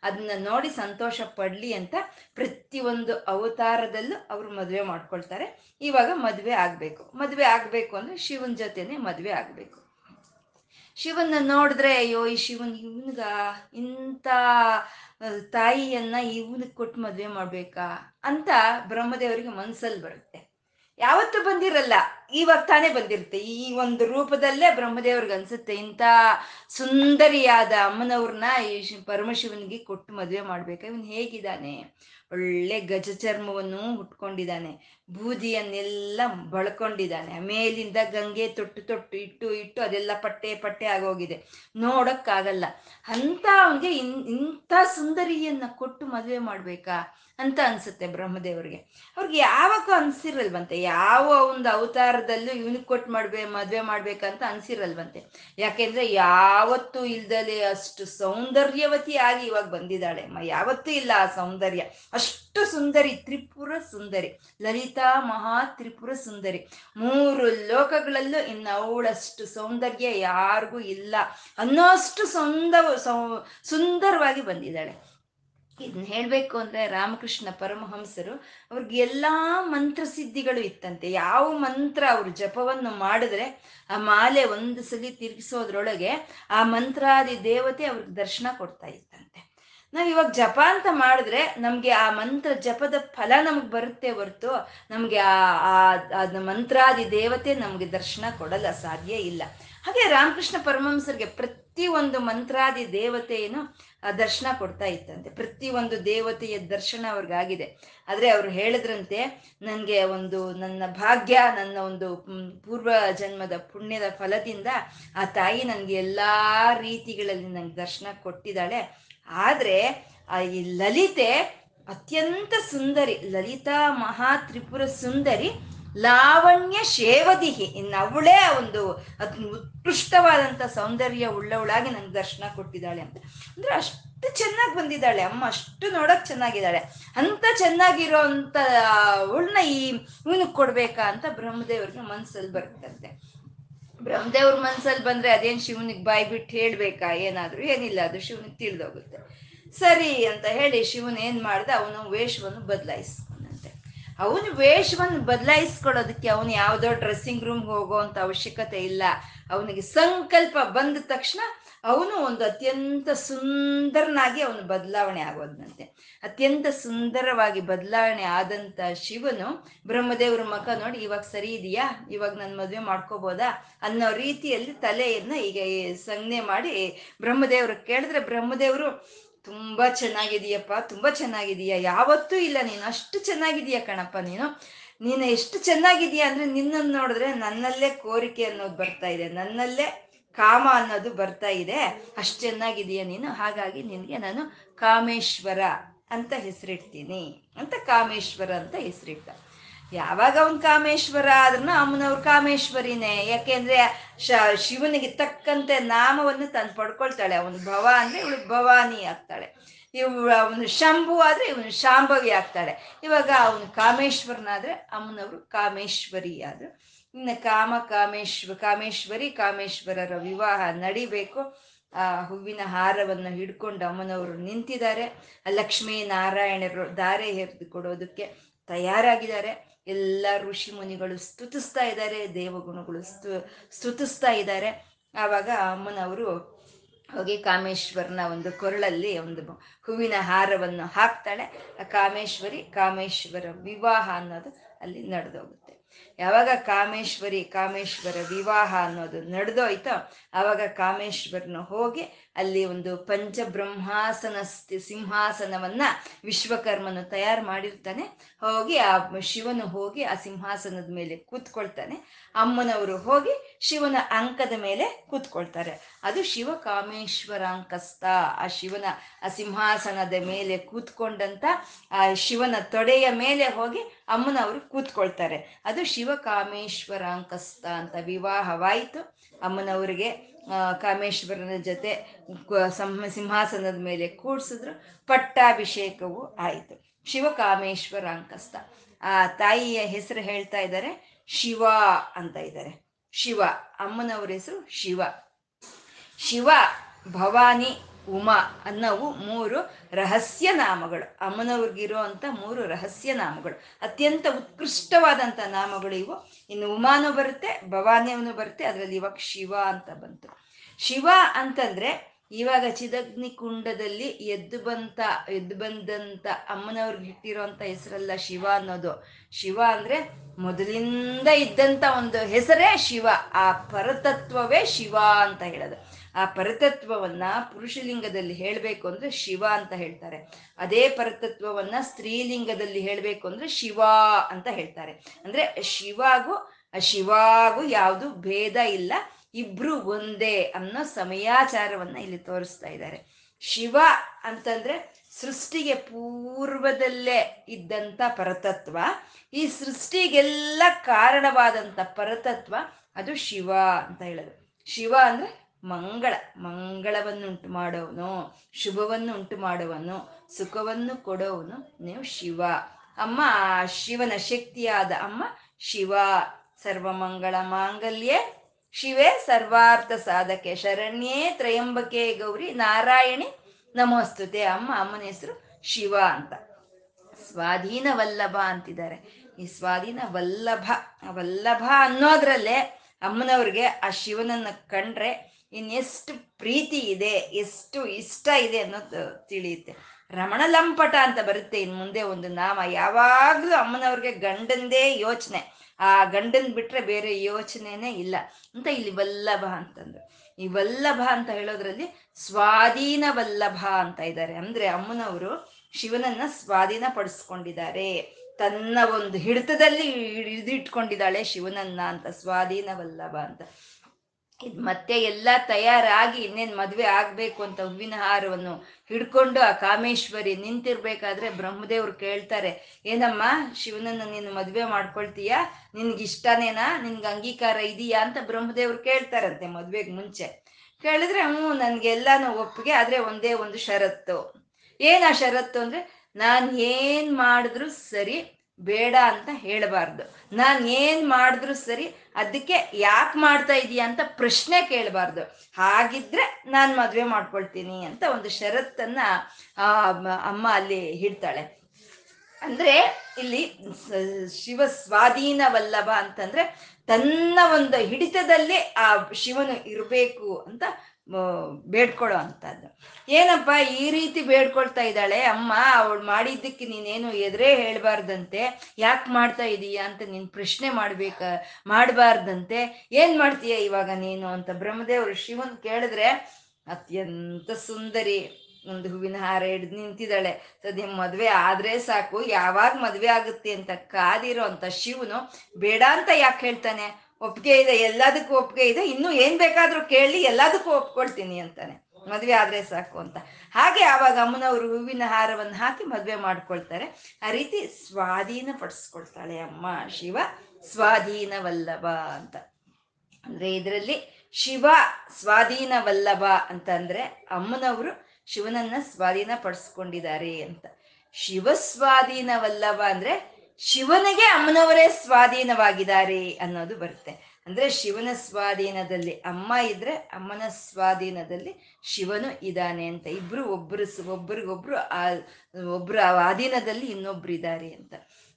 [SPEAKER 1] ಅದನ್ನ ನೋಡಿ ಸಂತೋಷ ಪಡ್ಲಿ ಅಂತ ಪ್ರತಿಯೊಂದು ಅವತಾರದಲ್ಲೂ ಅವರು ಮದುವೆ ಮಾಡ್ಕೊಳ್ತಾರೆ. ಇವಾಗ ಮದುವೆ ಆಗ್ಬೇಕು. ಮದುವೆ ಆಗ್ಬೇಕು ಅಂದ್ರೆ ಶಿವನ ಜೊತೆನೆ ಮದುವೆ ಆಗ್ಬೇಕು. ಶಿವನ್ನ ನೋಡಿದ್ರೆ ಅಯ್ಯೋ, ಈ ಶಿವನ್ ಇವನ್ಗ ಇಂಥ ತಾಯಿಯನ್ನ ಇವನಿಗೆ ಕೊಟ್ಟು ಮದುವೆ ಮಾಡ್ಬೇಕಾ ಅಂತ ಬ್ರಹ್ಮದೇವರಿಗೆ ಮನ್ಸಲ್ಲಿ ಬರುತ್ತೆ. ಯಾವತ್ತೂ ಬಂದಿರಲ್ಲ ಇವಾಗ ತಾನೇ ಬಂದಿರುತ್ತೆ. ಈ ಒಂದು ರೂಪದಲ್ಲೇ ಬ್ರಹ್ಮದೇವ್ರಿಗೆ ಅನ್ಸುತ್ತೆ, ಇಂಥ ಸುಂದರಿಯಾದ ಅಮ್ಮನವ್ರನ್ನ ಈ ಪರಮಶಿವನಿಗೆ ಕೊಟ್ಟು ಮದುವೆ ಮಾಡ್ಬೇಕು. ಇವನ್ ಹೇಗಿದ್ದಾನೆ? ಒಳ್ಳೆ ಗಜ ಚರ್ಮವನ್ನು ಹುಟ್ಕೊಂಡಿದ್ದಾನೆ ಬೂದಿಯನ್ನೆಲ್ಲ ಬಳ್ಕೊಂಡಿದ್ದಾನೆ. ಮೇಲಿಂದ ಗಂಗೆ ತೊಟ್ಟು ತೊಟ್ಟು ಇಟ್ಟು ಇಟ್ಟು ಅದೆಲ್ಲ ಪಟ್ಟೆ ಪಟ್ಟೆ ಆಗೋಗಿದೆ. ನೋಡೋಕ್ಕಾಗಲ್ಲ. ಅಂತ ಅವನಿಗೆ ಇನ್, ಇಂಥ ಸುಂದರಿಯನ್ನ ಕೊಟ್ಟು ಮದುವೆ ಮಾಡಬೇಕಾ ಅಂತ ಅನ್ಸುತ್ತೆ ಬ್ರಹ್ಮದೇವರಿಗೆ. ಅವ್ರಿಗೆ ಯಾವಾಗ ಅನ್ಸಿರಲ್ವಂತೆ. ಯಾವ ಒಂದು ಅವತಾರದಲ್ಲೂ ಇವನಿಗೆ ಕೊಟ್ಟು ಮಾಡ್ಬೇ, ಮದುವೆ ಮಾಡ್ಬೇಕಂತ ಅನ್ಸಿರಲ್ವಂತೆ. ಯಾಕೆಂದ್ರೆ ಯಾವತ್ತೂ ಇಲ್ದಲೆ ಅಷ್ಟು ಸೌಂದರ್ಯವತಿ ಆಗಿ ಇವಾಗ ಬಂದಿದ್ದಾಳೆ. ಯಾವತ್ತೂ ಇಲ್ಲ ಆ ಸೌಂದರ್ಯ. ಅಷ್ಟು ಸುಂದರಿ, ತ್ರಿಪುರ ಸುಂದರಿ, ಲಲಿತಾ ಮಹಾ ತ್ರಿಪುರ ಸುಂದರಿ. ಮೂರು ಲೋಕಗಳಲ್ಲೂ ಇನ್ನು ಅವಳಷ್ಟು ಸೌಂದರ್ಯ ಯಾರಿಗೂ ಇಲ್ಲ. ಅನ್ನೋಷ್ಟು ಸೌಂದ ಸೌ, ಸುಂದರವಾಗಿ ಬಂದಿದ್ದಾಳೆ. ಇದನ್ನ ಹೇಳಬೇಕು ಅಂದ್ರೆ ರಾಮಕೃಷ್ಣ ಪರಮಹಂಸರು, ಅವ್ರಿಗೆ ಎಲ್ಲಾ ಮಂತ್ರ ಸಿದ್ಧಿಗಳು ಇತ್ತಂತೆ. ಯಾವ ಮಂತ್ರ ಅವರು ಜಪವನ್ನು ಮಾಡಿದ್ರೆ ಆ ಮಾಲೆ ಒಂದು ಸಲಿ ತಿರುಗಿಸೋದ್ರೊಳಗೆ ಆ ಮಂತ್ರಾದಿ ದೇವತೆ ಅವ್ರಿಗೆ ದರ್ಶನ ಕೊಡ್ತಾ ನಾವ್ ಇವಾಗ ಜಪ ಅಂತ ಮಾಡಿದ್ರೆ ನಮಗೆ ಆ ಮಂತ್ರ ಜಪದ ಫಲ ನಮಗೆ ಬರುತ್ತೆ ಹೊರ್ತು ನಮಗೆ ಆ ಆ ಮಂತ್ರಾದಿ ದೇವತೆ ನಮಗೆ ದರ್ಶನ ಕೊಡಲ್ಲ ಸಾಧ್ಯ ಇಲ್ಲ. ಹಾಗೆ ರಾಮಕೃಷ್ಣ ಪರಮಹಂಸರಿಗೆ ಪ್ರತಿ ಒಂದು ಮಂತ್ರಾದಿ ದೇವತೆಯನ್ನು ದರ್ಶನ ಕೊಡ್ತಾ ಇತ್ತಂತೆ. ಪ್ರತಿ ಒಂದು ದೇವತೆಯ ದರ್ಶನ ಅವ್ರಿಗಾಗಿದೆ. ಆದರೆ ಅವರು ಹೇಳಿದ್ರಂತೆ, ನನಗೆ ಒಂದು, ನನ್ನ ಭಾಗ್ಯ, ನನ್ನ ಒಂದು ಪೂರ್ವ ಜನ್ಮದ ಪುಣ್ಯದ ಫಲದಿಂದ ಆ ತಾಯಿ ನನಗೆ ಎಲ್ಲ ರೀತಿಗಳಲ್ಲಿ ನನಗೆ ದರ್ಶನ ಕೊಟ್ಟಿದ್ದಾಳೆ. ಆದ್ರೆ ಈ ಲಲಿತೆ ಅತ್ಯಂತ ಸುಂದರಿ, ಲಲಿತಾ ಮಹಾ ತ್ರಿಪುರ ಸುಂದರಿ ಲಾವಣ್ಯ ಶೇವದಿಹಿ. ಇನ್ನು ಅವಳೇ ಒಂದು ಉತ್ಕೃಷ್ಟವಾದಂಥ ಸೌಂದರ್ಯ ಉಳ್ಳವಳಾಗಿ ನಂಗೆ ದರ್ಶನ ಕೊಟ್ಟಿದ್ದಾಳೆ ಅಂತ. ಅಂದ್ರೆ ಅಷ್ಟು ಚೆನ್ನಾಗಿ ಬಂದಿದ್ದಾಳೆ, ಅಮ್ಮ ಅಷ್ಟು ನೋಡಕ್ ಚೆನ್ನಾಗಿದ್ದಾಳೆ. ಅಂತ ಚೆನ್ನಾಗಿರೋ ಅಂತ ಅವಳನ್ನ ಈ ಇವನಿಗೆ ಕೊಡ್ಬೇಕಾ ಅಂತ ಬ್ರಹ್ಮದೇವ್ರಿಗೆ ಮನ್ಸಲ್ಲಿ ಬರ್ತಂತೆ ಬ್ರಹ್ಮದೇವ್ರ ಮನ್ಸಲ್ಲಿ ಬಂದ್ರೆ ಅದೇನ್ ಶಿವನಿಗೆ ಬಾಯಿ ಬಿಟ್ಟು ಹೇಳ್ಬೇಕಾ? ಏನಾದ್ರು, ಏನಿಲ್ಲ, ಅದು ಶಿವನಿಗೆ ತಿಳಿದೋಗುತ್ತೆ. ಸರಿ ಅಂತ ಹೇಳಿ ಶಿವನ್ ಏನ್ ಮಾಡ್ದ, ಅವನು ವೇಷವನ್ನು ಬದಲಾಯಿಸ್ಕೊಂಡಂತೆ. ಅವನು ವೇಷವನ್ನು ಬದಲಾಯಿಸ್ಕೊಳ್ಳೋದಕ್ಕೆ ಅವನು ಯಾವುದೋ ಡ್ರೆಸ್ಸಿಂಗ್ ರೂಮ್ಗೆ ಹೋಗೋ ಅಂತ ಅವಶ್ಯಕತೆ ಇಲ್ಲ. ಅವನಿಗೆ ಸಂಕಲ್ಪ ಬಂದ ತಕ್ಷಣ ಅವನು ಒಂದು ಅತ್ಯಂತ ಸುಂದರನಾಗಿ ಅವನು ಬದಲಾವಣೆ ಆಗೋದಂತೆ ಅತ್ಯಂತ ಸುಂದರವಾಗಿ ಬದಲಾವಣೆ ಆದಂತ ಶಿವನು ಬ್ರಹ್ಮದೇವ್ರ ಮುಖ ನೋಡಿ, ಇವಾಗ ಸರಿ ಇದೆಯಾ? ಇವಾಗ ನನ್ನ ಮದುವೆ ಮಾಡ್ಕೋಬೋದಾ? ಅನ್ನೋ ರೀತಿಯಲ್ಲಿ ತಲೆಯನ್ನ ಈಗ ಸಂಜ್ಞೆ ಮಾಡಿ ಬ್ರಹ್ಮದೇವ್ರಿಗೆ ಕೇಳಿದ್ರೆ, ಬ್ರಹ್ಮದೇವರು, ತುಂಬಾ ಚೆನ್ನಾಗಿದೀಯಪ್ಪ, ತುಂಬಾ ಚೆನ್ನಾಗಿದೀಯ? ಯಾವತ್ತೂ ಇಲ್ಲ, ನೀನು ಅಷ್ಟು ಚೆನ್ನಾಗಿದೀಯ ಕಣಪ್ಪ ನೀನು? ನೀನು ಎಷ್ಟು ಚೆನ್ನಾಗಿದೀಯ? ಅಂದ್ರೆ ನಿನ್ನನ್ನು ನೋಡಿದ್ರೆ ನನ್ನಲ್ಲೇ ಕೋರಿಕೆ ಅನ್ನೋದು ಬರ್ತಾ ಇದೆ. ನನ್ನಲ್ಲೇ ಕಾಮ ಅನ್ನೋದು ಬರ್ತಾ ಇದೆ. ಅಷ್ಟು ಚೆನ್ನಾಗಿದೀಯ ನೀನು? ಹಾಗಾಗಿ ನಿನಗೆ ನಾನು ಕಾಮೇಶ್ವರ ಅಂತ ಹೆಸರಿಡ್ತೀನಿ. ಅಂತ ಕಾಮೇಶ್ವರ ಅಂತ ಹೆಸರಿಟ್ಟ. ಯಾವಾಗ ಅವನು ಕಾಮೇಶ್ವರ? ಆದ್ರೂ ಅಮ್ಮನವ್ರು ಕಾಮೇಶ್ವರಿನೇ. ಯಾಕೆಂದ್ರೆ ಶ, ಶಿವನಿಗೆ ತಕ್ಕಂತೆ ನಾಮವನ್ನು ತಾನು ಪಡ್ಕೊಳ್ತಾಳೆ. ಅವನು ಭವ ಅಂದ್ರೆ ಇವಳು ಭವಾನಿ ಆಗ್ತಾಳೆ. ಇವ್, ಅವನು ಶಂಭು ಆದ್ರೆ ಇವನು ಶಾಂಭವಿ ಆಗ್ತಾಳೆ. ಇವಾಗ ಅವನು ಕಾಮೇಶ್ವರನಾದ್ರೆ ಅಮ್ಮನವರು ಕಾಮೇಶ್ವರಿ ಆದ್ರು. ಇನ್ನು ಕಾಮ ಕಾಮೇಶ್ವ, ಕಾಮೇಶ್ವರಿ, ಕಾಮೇಶ್ವರರ ವಿವಾಹ ನಡಿಬೇಕು. ಆ ಹೂವಿನ ಹಾರವನ್ನು ಹಿಡ್ಕೊಂಡು ಅಮ್ಮನವರು ನಿಂತಿದ್ದಾರೆ. ಲಕ್ಷ್ಮೀ ನಾರಾಯಣರು ದಾರೆ ಎರೆದು ಕೊಡೋದಕ್ಕೆ ತಯಾರಾಗಿದ್ದಾರೆ. ಎಲ್ಲ ಋಷಿ ಮುನಿಗಳು ಸ್ತುತಿಸ್ತಾ ಇದ್ದಾರೆ, ದೇವಗುಣಗಳು ಸ್ತು, ಸ್ತುತಿಸ್ತಾ ಇದ್ದಾರೆ. ಆವಾಗ ಅಮ್ಮನವರು ಹೋಗಿ ಕಾಮೇಶ್ವರನ ಒಂದು ಕೊರಳಲ್ಲಿ ಒಂದು ಹೂವಿನ ಹಾರವನ್ನು ಹಾಕ್ತಾಳೆ. ಆ ಕಾಮೇಶ್ವರಿ, ಕಾಮೇಶ್ವರ ವಿವಾಹ ಅನ್ನೋದು ಅಲ್ಲಿ ನಡೆದೋಗುತ್ತೆ. ಯಾವಾಗ ಕಾಮೇಶ್ವರಿ, ಕಾಮೇಶ್ವರ ವಿವಾಹ ಅನ್ನೋದು ನಡೆದೋಯ್ತೋ ಆವಾಗ ಕಾಮೇಶ್ವರನ ಹೋಗಿ ಅಲ್ಲಿ ಒಂದು ಪಂಚಬ್ರಹ್ಮಾಸನ ಸಿಂಹಾಸನವನ್ನ ವಿಶ್ವಕರ್ಮನು ತಯಾರು ಮಾಡಿರ್ತಾನೆ. ಹೋಗಿ ಆ ಶಿವನು ಹೋಗಿ ಆ ಸಿಂಹಾಸನದ ಮೇಲೆ ಕೂತ್ಕೊಳ್ತಾನೆ. ಅಮ್ಮನವರು ಹೋಗಿ ಶಿವನ ಅಂಕದ ಮೇಲೆ ಕೂತ್ಕೊಳ್ತಾರೆ. ಅದು ಶಿವ ಕಾಮೇಶ್ವರಾಂಕಸ್ತ ಆ ಶಿವನ, ಆ ಸಿಂಹಾಸನದ ಮೇಲೆ ಕೂತ್ಕೊಂಡಂತ ಆ ಶಿವನ ತೊಡೆಯ ಮೇಲೆ ಹೋಗಿ ಅಮ್ಮನವರು ಕೂತ್ಕೊಳ್ತಾರೆ. ಅದು ಕಾಮೇಶ್ವರಾಂಕಸ್ತ ಅಂತ ವಿವಾಹವಾಯಿತು. ಅಮ್ಮನವರಿಗೆ ಕಾಮೇಶ್ವರನ ಜೊತೆ ಸಿಂಹಾಸನದ ಮೇಲೆ ಕೂಡ್ಸಿದ್ರು. ಪಟ್ಟಾಭಿಷೇಕವು ಆಯಿತು. ಶಿವಕಾಮೇಶ್ವರಾಂಕಸ್ತ ಆ ತಾಯಿಯ ಹೆಸರು ಹೇಳ್ತಾ ಇದ್ದಾರೆ, ಶಿವ ಅಂತ ಇದ್ದಾರೆ. ಶಿವ, ಅಮ್ಮನವ್ರ ಹೆಸರು ಶಿವ. ಶಿವ ಭವಾನಿ ಉಮಾ ಅನ್ನವು ಮೂರು ರಹಸ್ಯ ನಾಮಗಳು. ಅಮ್ಮನವ್ರಿಗಿರುವಂಥ ಮೂರು ರಹಸ್ಯ ನಾಮಗಳು. ಅತ್ಯಂತ ಉತ್ಕೃಷ್ಟವಾದಂಥ ನಾಮಗಳು ಇವು. ಇನ್ನು ಉಮಾನು ಬರುತ್ತೆ, ಭವಾನಿಯವನು ಬರುತ್ತೆ, ಅದರಲ್ಲಿ ಇವಾಗ ಶಿವ ಅಂತ ಬಂತು. ಶಿವ ಅಂತಂದ್ರೆ ಇವಾಗ ಚಿದಗ್ನಿ ಕುಂಡದಲ್ಲಿ ಎದ್ದು ಬಂತ, ಎದ್ದು ಬಂದಂತ ಅಮ್ಮನವ್ರಿಗೆ ಇಟ್ಟಿರೋಂಥ ಹೆಸರಲ್ಲ ಶಿವ ಅನ್ನೋದು. ಶಿವ ಅಂದ್ರೆ ಮೊದಲಿಂದ ಇದ್ದಂತ ಒಂದು ಹೆಸರೇ ಶಿವ. ಆ ಪರತತ್ವವೇ ಶಿವ ಅಂತ ಹೇಳೋದು. ಆ ಪರತತ್ವವನ್ನ ಪುರುಷಲಿಂಗದಲ್ಲಿ ಹೇಳಬೇಕು ಅಂದ್ರೆ ಶಿವ ಅಂತ ಹೇಳ್ತಾರೆ. ಅದೇ ಪರತತ್ವವನ್ನ ಸ್ತ್ರೀಲಿಂಗದಲ್ಲಿ ಹೇಳಬೇಕು ಅಂದ್ರೆ ಶಿವ ಅಂತ ಹೇಳ್ತಾರೆ. ಅಂದ್ರೆ ಶಿವಾಗೂ ಶಿವಾಗೂ ಯಾವುದು ಭೇದ ಇಲ್ಲ. ಇಬ್ರು ಒಂದೇ ಅನ್ನೋ ಸಮಯಾಚಾರವನ್ನ ಇಲ್ಲಿ ತೋರಿಸ್ತಾ ಇದ್ದಾರೆ. ಶಿವ ಅಂತಂದ್ರೆ ಸೃಷ್ಟಿಗೆ ಪೂರ್ವದಲ್ಲೇ ಇದ್ದಂಥ ಪರತತ್ವ. ಈ ಸೃಷ್ಟಿಗೆಲ್ಲ ಕಾರಣವಾದಂಥ ಪರತತ್ವ ಅದು ಶಿವ ಅಂತ ಹೇಳೋದು. ಶಿವ ಅಂದ್ರೆ ಮಂಗಳ, ಮಂಗಳವನ್ನುಂಟು ಮಾಡೋವನು ಶುಭವನ್ನು ಉಂಟು ಮಾಡುವನು ಸುಖವನ್ನು ಕೊಡೋವನು ನೀವು ಶಿವ. ಅಮ್ಮ, ಶಿವನ ಶಕ್ತಿಯಾದ ಅಮ್ಮ ಶಿವ. ಸರ್ವಮಂಗಳ ಮಾಂಗಲ್ಯೇ, ಶಿವೇ ಸರ್ವಾರ್ಥ ಸಾಧಕೆ, ಶರಣ್ಯೇ ತ್ರಯಂಬಕೆ ಗೌರಿ ನಾರಾಯಣಿ, ನಮೋಸ್ತುತೆ. ಅಮ್ಮ, ಅಮ್ಮನ ಹೆಸರು ಶಿವ ಅಂತ. ಸ್ವಾಧೀನ ವಲ್ಲಭ ಅಂತಿದ್ದಾರೆ. ಈ ಸ್ವಾಧೀನ ವಲ್ಲಭ ವಲ್ಲಭ ಅನ್ನೋದ್ರಲ್ಲೇ ಅಮ್ಮನವ್ರಿಗೆ ಆ ಶಿವನನ್ನ ಕಂಡ್ರೆ ಇನ್ನೆಷ್ಟು ಪ್ರೀತಿ ಇದೆ, ಎಷ್ಟು ಇಷ್ಟ ಇದೆ ಅನ್ನೋದು ತಿಳಿಯುತ್ತೆ. ರಮಣ ಲಂಪಟ ಅಂತ ಬರುತ್ತೆ ಇನ್ ಮುಂದೆ ಒಂದು ನಾಮ. ಯಾವಾಗ್ಲೂ ಅಮ್ಮನವ್ರಿಗೆ ಗಂಡಂದೇ ಯೋಚನೆ. ಆ ಗಂಡನ್ ಬಿಟ್ರೆ ಬೇರೆ ಯೋಚನೆನೇ ಇಲ್ಲ. ಅಂತ ಇಲ್ಲಿ ವಲ್ಲಭ ಅಂತಂದ್ರು. ಈ ವಲ್ಲಭ ಅಂತ ಹೇಳೋದ್ರಲ್ಲಿ ಸ್ವಾಧೀನ ವಲ್ಲಭ ಅಂತ ಇದ್ದಾರೆ. ಅಂದ್ರೆ ಅಮ್ಮನವರು ಶಿವನನ್ನ ಸ್ವಾಧೀನ ಪಡಿಸ್ಕೊಂಡಿದ್ದಾರೆ ತನ್ನ ಒಂದು ಹಿಡಿತದಲ್ಲಿ ಹಿಡಿದಿಟ್ಕೊಂಡಿದ್ದಾಳೆ ಶಿವನನ್ನ ಅಂತ, ಸ್ವಾಧೀನ ವಲ್ಲಭ ಅಂತ. ಇದು ಮತ್ತೆ ಎಲ್ಲ ತಯಾರಾಗಿ ಇನ್ನೇನು ಮದುವೆ ಆಗಬೇಕು ಅಂತ ಹೂವಿನ ಹಾರವನ್ನು ಹಿಡ್ಕೊಂಡು ಆ ಕಾಮೇಶ್ವರಿ ನಿಂತಿರ್ಬೇಕಾದ್ರೆ ಬ್ರಹ್ಮದೇವ್ರು ಕೇಳ್ತಾರೆ, ಏನಮ್ಮ, ಶಿವನನ್ನು ನೀನು ಮದುವೆ ಮಾಡ್ಕೊಳ್ತೀಯಾ? ನಿನ್ಗಿಷ್ಟನೇನಾ ನಿನ್ಗೆ ಅಂಗೀಕಾರ ಇದೆಯಾ? ಅಂತ ಬ್ರಹ್ಮದೇವ್ರು ಕೇಳ್ತಾರಂತೆ ಮದುವೆಗೆ ಮುಂಚೆ. ಕೇಳಿದ್ರೆ, ಹ್ಞೂ, ನನಗೆಲ್ಲಾನು ಒಪ್ಪಿಗೆ, ಆದ್ರೆ ಒಂದೇ ಒಂದು ಷರತ್ತು. ಆ ಷರತ್ತು ಅಂದ್ರೆ, ನಾನು ಏನು ಮಾಡಿದ್ರು ಸರಿ, ಬೇಡ ಅಂತ ಹೇಳಬಾರ್ದು. ನಾನು ಏನು ಮಾಡಿದ್ರು ಸರಿ ಅದಕ್ಕೆ ಯಾಕೆ ಮಾಡ್ತಾ ಇದೀಯ ಅಂತ ಪ್ರಶ್ನೆ ಕೇಳಬಾರ್ದು. ಹಾಗಿದ್ರೆ ನಾನು ಮದುವೆ ಮಾಡ್ಕೊಳ್ತೀನಿ ಅಂತ ಒಂದು ಷರತ್ತನ್ನ ಅಮ್ಮ ಅಲ್ಲಿ ಹಿಡ್ತಾಳೆ ಅಂದ್ರೆ ಇಲ್ಲಿ ಶಿವ ಸ್ವಾಧೀನ ವಲ್ಲಭ ಅಂತಂದ್ರೆ ತನ್ನ ಒಂದು ಹಿಡಿತದಲ್ಲಿ ಆ ಶಿವನು ಇರಬೇಕು ಅಂತ ಬೇಡ್ಕೊಳ್ಳೋ ಅಂತದ್ದು. ಏನಪ್ಪ ಈ ರೀತಿ ಬೇಡ್ಕೊಳ್ತಾ ಇದ್ದಾಳೆ? ಅಮ್ಮ, ಅವಳು ಮಾಡಿದ್ದಕ್ಕೆ ನೀನೇನು ಎದುರೇ ಹೇಳ್ಬಾರ್ದಂತೆ? ಯಾಕೆ ಮಾಡ್ತಾ ಇದೀಯ ಅಂತ ನೀನು ಪ್ರಶ್ನೆ ಮಾಡ್ಬೇಕ, ಮಾಡಬಾರ್ದಂತೆ? ಏನ್ ಮಾಡ್ತೀಯ ಇವಾಗ ನೀನು ಅಂತ ಬ್ರಹ್ಮದೇವರು ಶಿವನ್ ಕೇಳಿದ್ರೆ, ಅತ್ಯಂತ ಸುಂದರಿ. ಒಂದು ಹೂವಿನ ಹಾರ ಹಿಡ್ದು ನಿಂತಿದ್ದಾಳೆ. ಸದ್ಯ ಮದುವೆ ಆದ್ರೆ ಸಾಕು, ಯಾವಾಗ ಮದುವೆ ಆಗುತ್ತೆ ಅಂತ ಕಾದಿರೋ ಅಂತ ಶಿವನು ಬೇಡ ಅಂತ ಯಾಕೆ ಹೇಳ್ತಾನೆ? ಒಪ್ಪಿಗೆ ಇದೆ, ಎಲ್ಲದಕ್ಕೂ ಒಪ್ಪಿಗೆ ಇದೆ, ಇನ್ನು ಏನ್ ಬೇಕಾದ್ರೂ ಕೇಳಿ ಎಲ್ಲದಕ್ಕೂ ಒಪ್ಕೊಳ್ತೀನಿ ಅಂತಾನೆ. ಮದ್ವೆ ಆದ್ರೆ ಸಾಕು ಅಂತ. ಹಾಗೆ ಆವಾಗ ಅಮ್ಮನವರು ಹೂವಿನ ಹಾರವನ್ನು ಹಾಕಿ ಮದ್ವೆ ಮಾಡ್ಕೊಳ್ತಾರೆ. ಆ ರೀತಿ ಸ್ವಾಧೀನ ಪಡಿಸ್ಕೊಳ್ತಾಳೆ ಅಮ್ಮ ಶಿವ. ಸ್ವಾಧೀನವಲ್ಲಭ ಅಂತ. ಅಂದ್ರೆ ಇದರಲ್ಲಿ ಶಿವ ಸ್ವಾಧೀನವಲ್ಲಭ ಅಂತಂದ್ರೆ ಅಮ್ಮನವರು ಶಿವನನ್ನ ಸ್ವಾಧೀನ ಪಡಿಸ್ಕೊಂಡಿದ್ದಾರೆ ಅಂತ. ಶಿವ ಸ್ವಾಧೀನವಲ್ಲಭ ಅಂದ್ರೆ ಶಿವನಿಗೆ ಅಮ್ಮನವರೇ ಸ್ವಾಧೀನವಾಗಿದ್ದಾರೆ ಅನ್ನೋದು ಬರುತ್ತೆ. ಅಂದ್ರೆ ಶಿವನ ಸ್ವಾಧೀನದಲ್ಲಿ ಅಮ್ಮ ಇದ್ರೆ ಅಮ್ಮನ ಸ್ವಾಧೀನದಲ್ಲಿ ಶಿವನು ಇದ್ದಾನೆ ಅಂತ. ಇಬ್ರು ಒಬ್ಬರು ಒಬ್ರಿಗೊಬ್ರು ಆ, ಒಬ್ರು ಅಧೀನದಲ್ಲಿ ಇನ್ನೊಬ್ರು ಇದ್ದಾರೆ ಅಂತ.